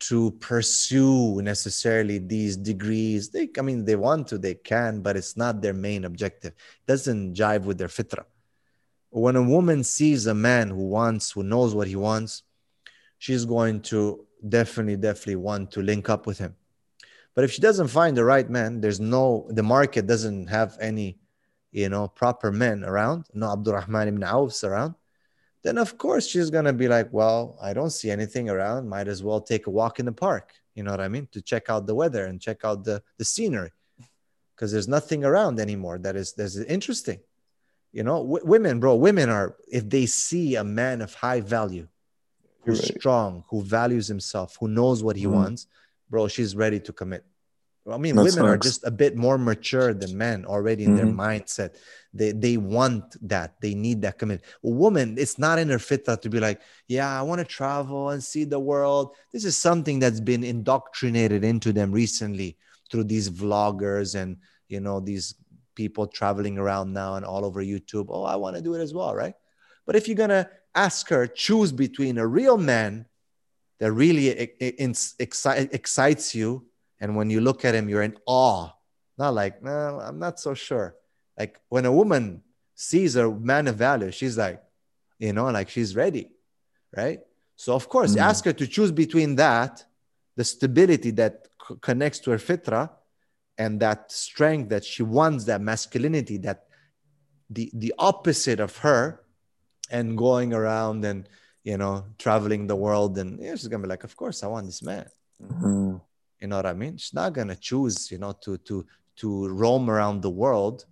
to pursue necessarily these degrees. They, I mean, they want to, they can, but it's not their main objective. It doesn't jive with their fitra. When a woman sees a man who wants, who knows what he wants, she's going to definitely, definitely want to link up with him. But if she doesn't find the right man, there's no, the market doesn't have any, you know, proper men around, no Abdurrahman ibn Aufs around, then of course she's going to be like, well, I don't see anything around. Might as well take a walk in the park. You know what I mean? To check out the weather and check out the, the scenery because there's nothing around anymore that is, that is interesting. You know, w- women, bro, women are, if they see a man of high value, who's right. strong, who values himself, who knows what he mm. wants, bro, she's ready to commit. I mean, That's women are just a bit more mature than men already in mm-hmm. their mindset. They they want that. They need that commitment. A woman, it's not in her fitra to be like, yeah, I want to travel and see the world. This is something that's been indoctrinated into them recently through these vloggers and you know these people traveling around now and all over YouTube. Oh, I want to do it as well, right? But if you're gonna ask her, choose between a real man that really excites you and when you look at him, you're in awe. Not like, no, I'm not so sure. Like when a woman sees a man of value, she's like, you know, like she's ready, right? So of course, mm. ask her to choose between that, the stability that c- connects to her fitra, and that strength that she wants, that masculinity, that the the opposite of her, and going around and you know traveling the world, and yeah, she's gonna be like, of course, I want this man. Mm-hmm. You know what I mean? She's not gonna choose, you know, to to to roam around the world,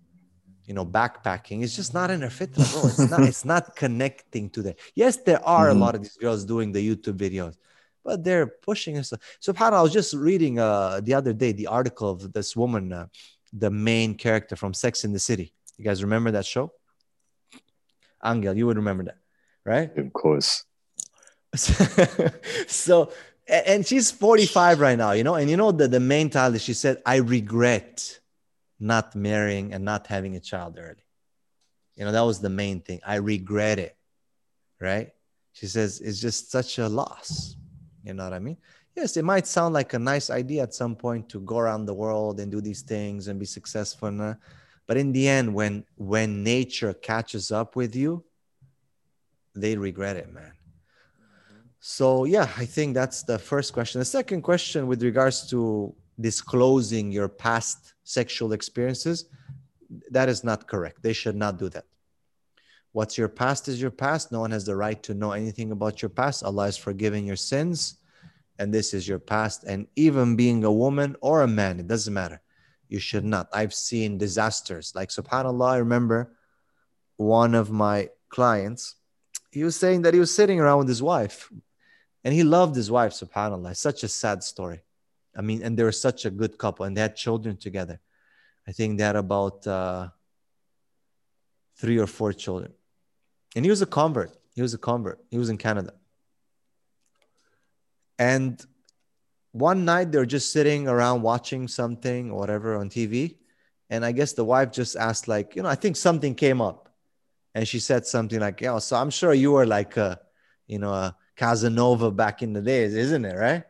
you know, backpacking. It's just not in her fit, bro. It's not. it's not connecting to that. Yes, there are mm-hmm. a lot of these girls doing the YouTube videos, but they're pushing us. So, I was just reading uh, the other day the article of this woman, uh, the main character from Sex and the City. You guys remember that show? Angel, you would remember that, right? Of course. so and she's 45 right now, you know. And you know that the main title she said, I regret not marrying and not having a child early. You know, that was the main thing. I regret it. Right? She says it's just such a loss. You know what I mean? Yes, it might sound like a nice idea at some point to go around the world and do these things and be successful. Uh, but in the end, when when nature catches up with you, they regret it, man. So yeah, I think that's the first question. The second question with regards to disclosing your past sexual experiences, that is not correct. They should not do that. What's your past is your past. No one has the right to know anything about your past. Allah is forgiving your sins, and this is your past. And even being a woman or a man, it doesn't matter. You should not. I've seen disasters. Like subhanAllah, I remember one of my clients, he was saying that he was sitting around with his wife and he loved his wife, subhanAllah. Such a sad story. I mean, and they were such a good couple and they had children together. I think they had about uh, three or four children. And he was a convert. He was a convert. He was in Canada. And one night they were just sitting around watching something or whatever on TV. And I guess the wife just asked, like, you know, I think something came up. And she said something like, yeah, so I'm sure you were like a, you know, a Casanova back in the days, isn't it? Right?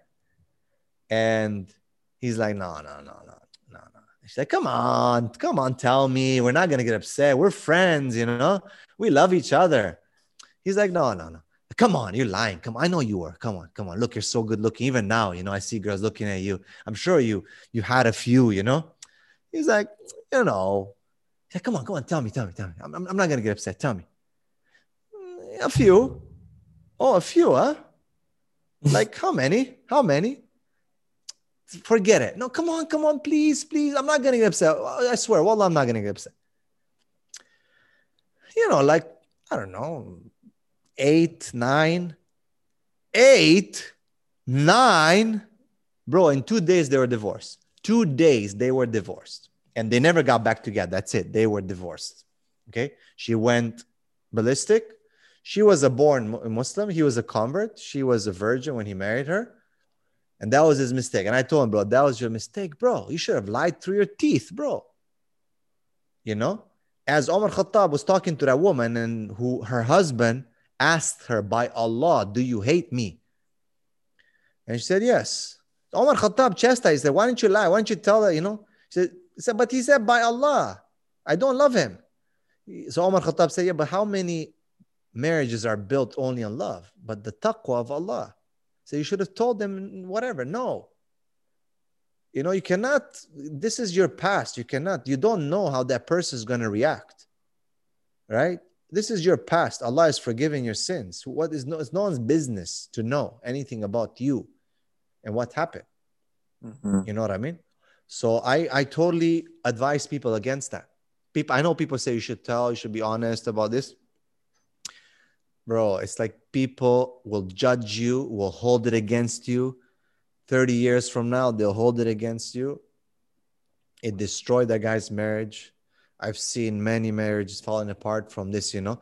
And he's like, no, no, no, no, no, no. She's like, come on, come on, tell me. We're not gonna get upset. We're friends, you know. We love each other. He's like, no, no, no. Come on, you're lying. Come on, I know you were. Come on, come on. Look, you're so good looking. Even now, you know, I see girls looking at you. I'm sure you you had a few, you know. He's like, you know. He's like, come on, come on, tell me, tell me, tell me. I'm, I'm not gonna get upset. Tell me. Mm, a few. Oh, a few, huh? like how many? How many? Forget it. No, come on, come on, please, please. I'm not gonna get upset. I swear, well, I'm not gonna get upset. You know, like I don't know, eight, nine, eight, nine, bro. In two days they were divorced. Two days they were divorced, and they never got back together. That's it. They were divorced. Okay, she went ballistic she was a born Muslim. He was a convert. She was a virgin when he married her. And that was his mistake. And I told him, bro, that was your mistake, bro. You should have lied through your teeth, bro. You know? As Omar Khattab was talking to that woman and who her husband asked her by Allah, Do you hate me? And she said, Yes. Omar Khattab chastised her. Why didn't you lie? Why didn't you tell her, you know? She said, said, But he said, By Allah, I don't love him. So Omar Khattab said, Yeah, but how many marriages are built only on love? But the taqwa of Allah. So you should have told them whatever. No. You know, you cannot, this is your past. You cannot, you don't know how that person is going to react. Right? This is your past. Allah is forgiving your sins. What is no, it's no one's business to know anything about you and what happened. Mhm. You know what I mean? So I I totally advise people against that. People I know people say you should tell, you should be honest about this. Bro, it's like people will judge you, will hold it against you. 30 years from now, they'll hold it against you. It destroyed that guy's marriage. I've seen many marriages falling apart from this, you know.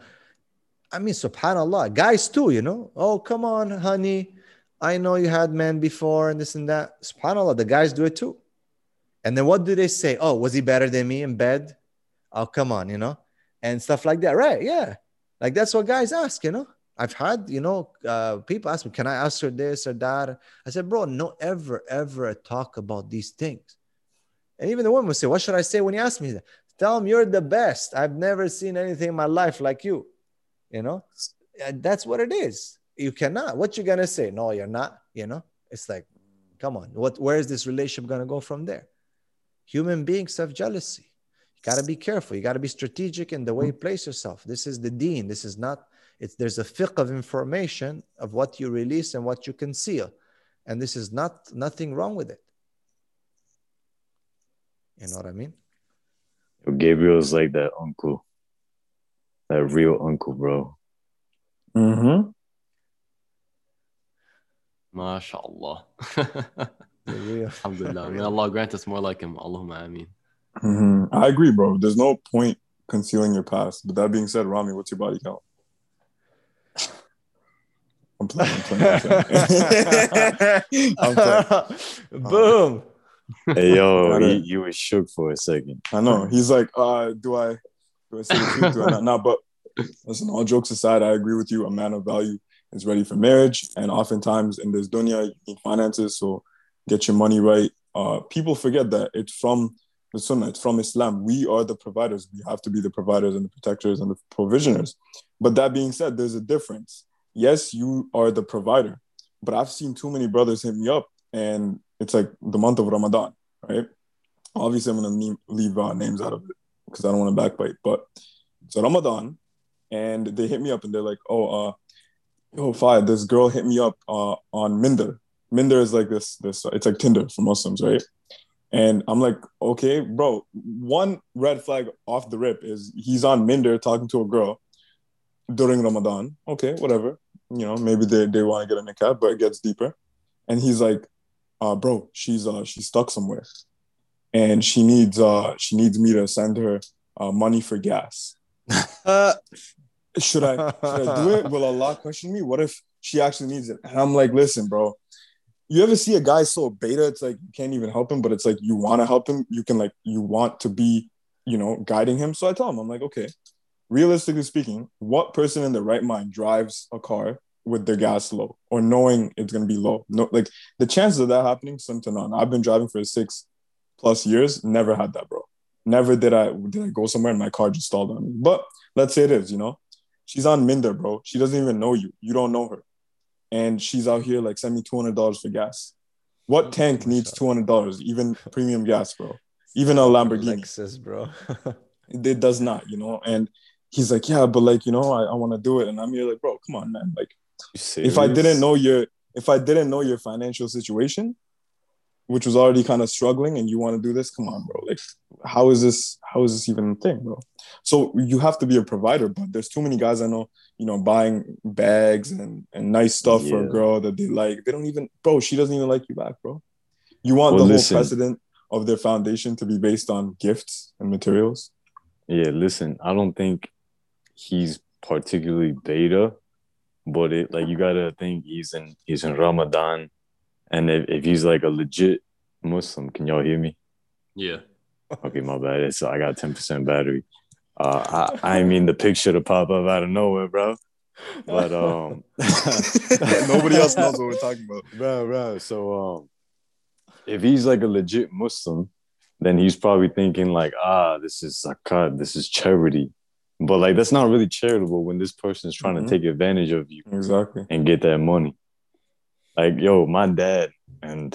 I mean, subhanAllah, guys too, you know. Oh, come on, honey. I know you had men before and this and that. SubhanAllah, the guys do it too. And then what do they say? Oh, was he better than me in bed? Oh, come on, you know, and stuff like that. Right. Yeah. Like that's what guys ask, you know. I've had, you know, uh, people ask me, can I ask her this or that? I said, bro, no, ever, ever talk about these things. And even the woman would say, what should I say when you ask me that? Tell them you're the best. I've never seen anything in my life like you. You know, And that's what it is. You cannot. What you gonna say? No, you're not. You know, it's like, come on. What? Where is this relationship gonna go from there? Human beings have jealousy. You gotta be careful. You gotta be strategic in the way you place yourself. This is the deen. This is not. It's there's a fiqh of information of what you release and what you conceal, and this is not nothing wrong with it. You know what I mean? Gabriel's like that uncle, that real uncle, bro. Mm-hmm. MashaAllah. The real- Alhamdulillah. May Allah grant us more like him. Allahumma ameen. Hmm I agree, bro. There's no point concealing your past. But that being said, Rami, what's your body count? I'm playing. I'm playing. I'm playing. I'm playing. Boom. Hey yo, Got you, you were shook for a second. I know. He's like, uh, do I do I say the truth? Do I not? Nah, but listen, all jokes aside, I agree with you. A man of value is ready for marriage. And oftentimes in this dunya, you need finances. So get your money right. Uh, people forget that it's from the sunnah, from Islam. We are the providers. We have to be the providers and the protectors and the provisioners. But that being said, there's a difference. Yes, you are the provider, but I've seen too many brothers hit me up and it's like the month of Ramadan, right? Obviously, I'm to leave uh, names out of it because I don't want to backbite, but it's Ramadan and they hit me up and they're like, oh, uh, yo, Fayed, this girl hit me up uh, on Minder. Minder is like this, this, it's like Tinder for Muslims, right? And I'm like, okay, bro, one red flag off the rip is he's on Minder talking to a girl during Ramadan. Okay, whatever. You know, maybe they, they want to get a nikah, but it gets deeper. And he's like, uh, bro, she's uh she's stuck somewhere. And she needs uh she needs me to send her uh, money for gas. Uh, Should I should I do it? Will Allah question me? What if she actually needs it? And I'm like, listen, bro. You ever see a guy so beta? It's like you can't even help him, but it's like you want to help him. You can like you want to be, you know, guiding him. So I tell him, I'm like, okay, realistically speaking, what person in their right mind drives a car with their gas low or knowing it's gonna be low? No, like the chances of that happening, slim to none. I've been driving for six plus years, never had that, bro. Never did I did I go somewhere and my car just stalled on me. But let's say it is, you know. She's on Minder, bro. She doesn't even know you. You don't know her. And she's out here like send me two hundred dollars for gas. What tank needs two hundred dollars? Even premium gas, bro. Even a Lamborghini. Lexus, bro. It does not, you know. And he's like, yeah, but like, you know, I, I want to do it. And I'm here like, bro, come on, man. Like, if I didn't know your if I didn't know your financial situation, which was already kind of struggling, and you want to do this, come on, bro. Like, how is this? How is this even a thing, bro? So you have to be a provider, but there's too many guys I know, you know, buying bags and and nice stuff for a girl that they like. They don't even, bro. She doesn't even like you back, bro. You want Well, the listen. whole precedent of their foundation to be based on gifts and materials. Yeah, listen, I don't think he's particularly beta, but it like you gotta think he's in he's in Ramadan and if, if he's like a legit Muslim, can y'all hear me? Yeah. Okay, my bad. It's I got ten percent battery. Uh, I I mean the picture to pop up out of nowhere, bro. But um, Nobody else knows what we're talking about. bro, bro. So um, if he's like a legit Muslim, then he's probably thinking like, ah, this is zakat, this is charity. But like that's not really charitable when this person is trying Mhm. to take advantage of you Exactly. and get that money. Like, yo, my dad, and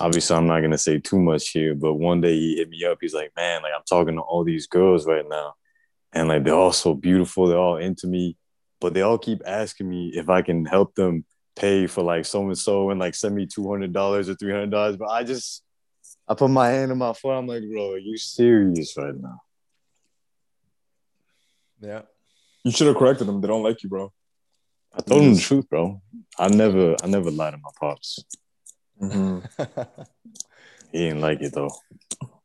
obviously I'm not gonna say too much here, but one day he hit me up. He's like, man, like I'm talking to all these girls right now, and like they're all so beautiful, they're all into me, but they all keep asking me if I can help them pay for like so and so and like send me two hundred dollars or three hundred dollars. But I just I put my hand in my foot. I'm like, bro, are you serious right now? Yeah. You should have corrected them. They don't like you, bro. I told him the truth, bro. I never I never lied to my pops. He didn't like it though.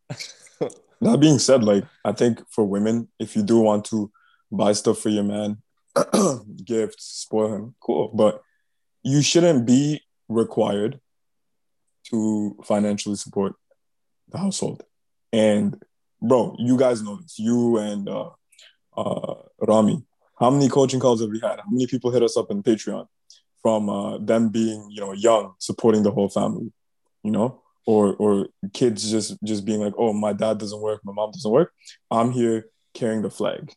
That being said, like I think for women, if you do want to buy stuff for your man, gifts, spoil him, cool. But you shouldn't be required to financially support the household. And bro, you guys know this. You and uh, uh, Rami, how many coaching calls have we had? How many people hit us up in Patreon from uh, them being, you know, young, supporting the whole family, you know, or or kids just just being like, oh, my dad doesn't work, my mom doesn't work. I'm here carrying the flag.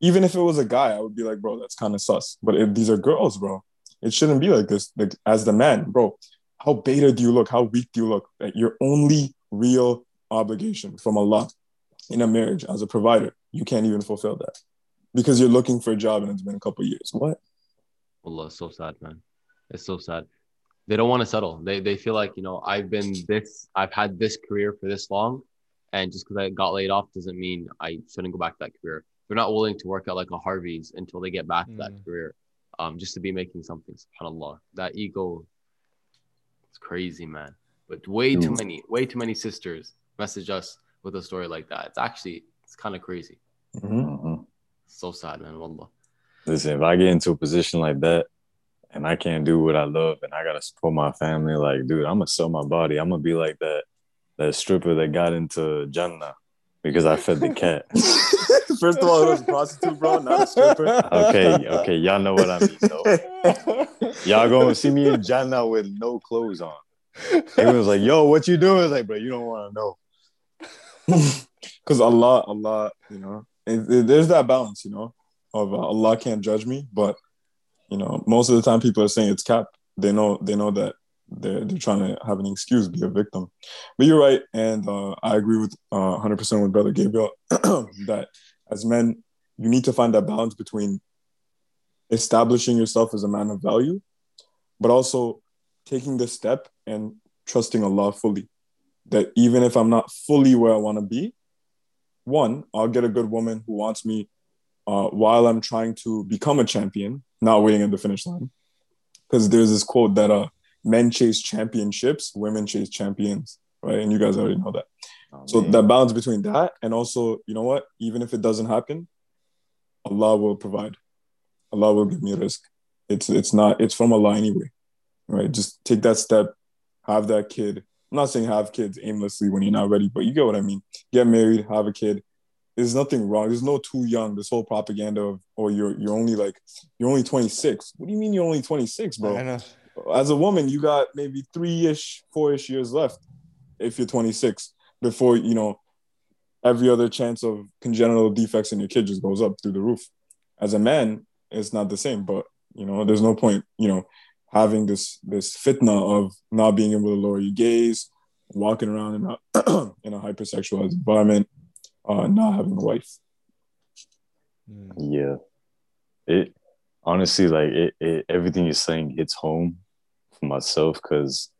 Even if it was a guy, I would be like, bro, that's kind of sus. But if these are girls, bro, it shouldn't be like this. Like as the man, bro, how beta do you look? How weak do you look? That your only real obligation from Allah in a marriage as a provider, you can't even fulfill that because you're looking for a job and it's been a couple years. What? Wallah, it's so sad, man. It's so sad. They don't want to settle. They they feel like, you know, I've been this, I've had this career for this long. And just because I got laid off doesn't mean I shouldn't go back to that career. They're not willing to work at like a Harvey's until they get back to that Mm. career. Um, just to be making something, subhanAllah. That ego it's crazy, man. But way too Mm. many, way too many sisters message us with a story like that. It's actually it's kind of crazy. Mhm. So sad, man. Wallah. Listen, if I get into a position like that and I can't do what I love and I gotta support my family, like, dude, I'm gonna sell my body. I'm gonna be like that that stripper that got into Jannah because I fed the cat. First of all, it was a prostitute, bro, not a stripper. Okay, okay, y'all know what I mean though. Y'all gonna see me in Jannah with no clothes on. He was like, yo, what you doing? I was like, bro, you don't wanna know. Because Allah, Allah, you know, it- it- there's that balance, you know, of uh, Allah can't judge me, but you know, most of the time people are saying it's cap. They know, they know that they're they're trying to have an excuse, be a victim. But you're right, and uh, I agree with uh, 100% with Brother Gabriel that as men, you need to find that balance between establishing yourself as a man of value, but also taking the step and trusting Allah fully. That even if I'm not fully where I want to be, one, I'll get a good woman who wants me uh, while I'm trying to become a champion, not waiting at the finish line. Because there's this quote that uh, men chase championships, women chase champions, right? And you guys already know that. Oh, So man. that balance between that and also, you know what? Even if it doesn't happen, Allah will provide. Allah will give me rizq. It's it's not it's from Allah anyway, right? Just take that step, have that kid. I'm not saying have kids aimlessly when you're not ready, but you get what I mean. Get married, have a kid. There's nothing wrong. There's no too young. This whole propaganda of oh you're you're only like you're only 26. What do you mean you're only 26, bro? As a woman, you got maybe three ish, four ish years left if you're 26 before, you know, every other chance of congenital defects in your kid just goes up through the roof. As a man, it's not the same, but, you know, there's no point, you know, having this this fitna of not being able to lower your gaze, walking around in a, in a hypersexualized environment, uh, not having a wife. Mm. Yeah. It honestly like it, it everything you're saying hits home for myself because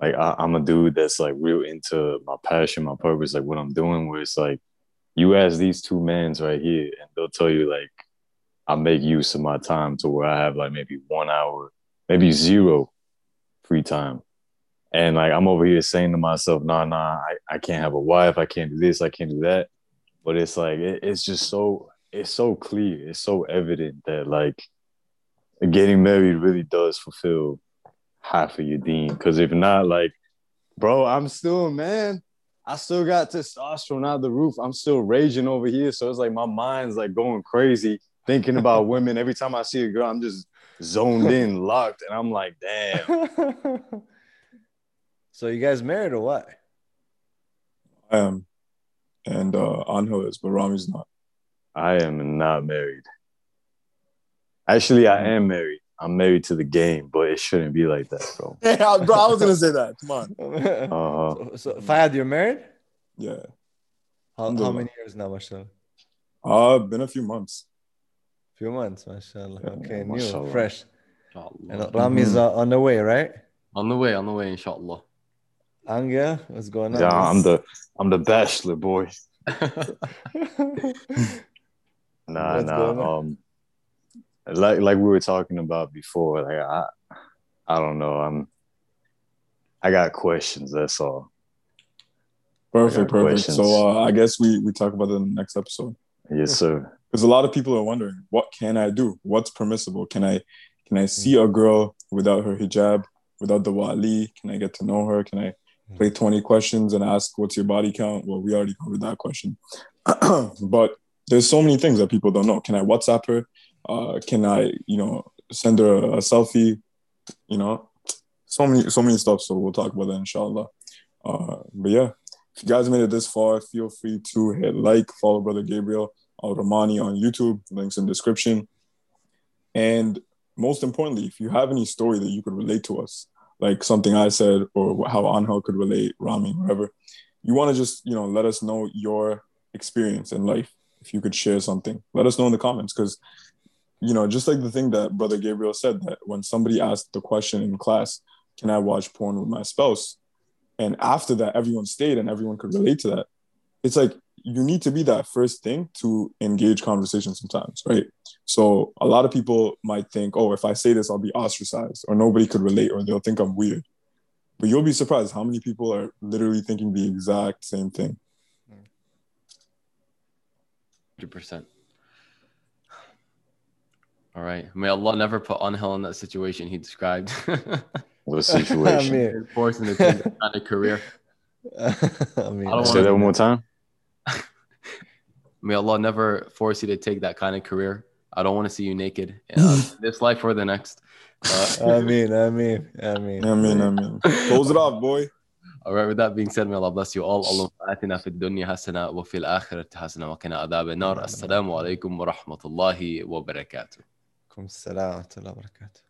like I, I'm a dude that's like real into my passion, my purpose, like what I'm doing, where it's like you ask these two mans right here and they'll tell you like I make use of my time to where I have like maybe one hour, maybe zero free time. And like I'm over here saying to myself, nah, nah, I, I can't have a wife, I can't do this, I can't do that. But it's like it, it's just so it's so clear, it's so evident that like getting married really does fulfill half of your deen. Because if not, like, bro, I'm still a man. I still got testosterone out the roof. I'm still raging over here. So it's like my mind's like going crazy thinking about women. Every time I see a girl, I'm just zoned in, locked, and I'm like, damn. so you guys married or what? I am, and uh, Anhel is, but Rami's not. I am not married. Actually, I am married. I'm married to the game, but it shouldn't be like that, bro. Yeah, bro, I was gonna say that. Come on. Uh, so, so Fayad, you're married? Yeah. How, how many years now, mashallah? Uh, been a few months. Few months, mashallah. Yeah, Okay, new, fresh. Inshallah. And Rami's uh, on the way, right? On the way, on the way, inshallah. Anga, what's going on? yeah, I'm the I'm the bachelor boy. Nah, What's nah. Um, like like we were talking about before. Like I, I don't know. I'm. I got questions. That's all. Perfect, perfect. questions. So uh, I guess we we talk about it in the next episode. Yes, sir. because a lot of people are wondering what can i do what's permissible can i can i see a girl without her hijab without the wali can i get to know her can i play 20 questions and ask what's your body count. Well we already covered that question. But there's so many things that people don't know. Can i whatsapp her? Uh, can i you know send her a, a selfie? You know so many so many stuff. So we'll talk about that inshallah. Uh, but yeah if you guys made it this far feel free to hit like follow brother gabriel Al Romaani on YouTube, links in description. And most importantly, if you have any story that you could relate to us, like something I said or how Anhel could relate, Rami, whatever, you want to just, you know, let us know your experience in life. If you could share something, let us know in the comments because, you know, just like the thing that Brother Gabriel said, that when somebody asked the question in class, can I watch porn with my spouse? And after that, everyone stayed and everyone could relate to that. It's like you need to be that first thing to engage conversation sometimes, right? So a lot of people might think, oh, if I say this, I'll be ostracized or nobody could relate or they'll think I'm weird. But you'll be surprised how many people are literally thinking the exact same thing. 100%. All right. May Allah never put Angel in that situation he described. What I situation? mean, Forcing to take that kind of career. I mean, I don't Say that one more time. May Allah never force you to take that kind of career. I don't want to see you naked uh, this life or the next. Uh, I mean, I mean, I mean. I mean, I mean, close it off, boy. all right, with that being said, may Allah bless you all. اللهم آتنا في الدنيا حسنة وفي الآخرة حسنة وقنا عذاب النار. السلام عليكم ورحمة الله وبركاته. عليكم السلام ورحمة الله وبركاته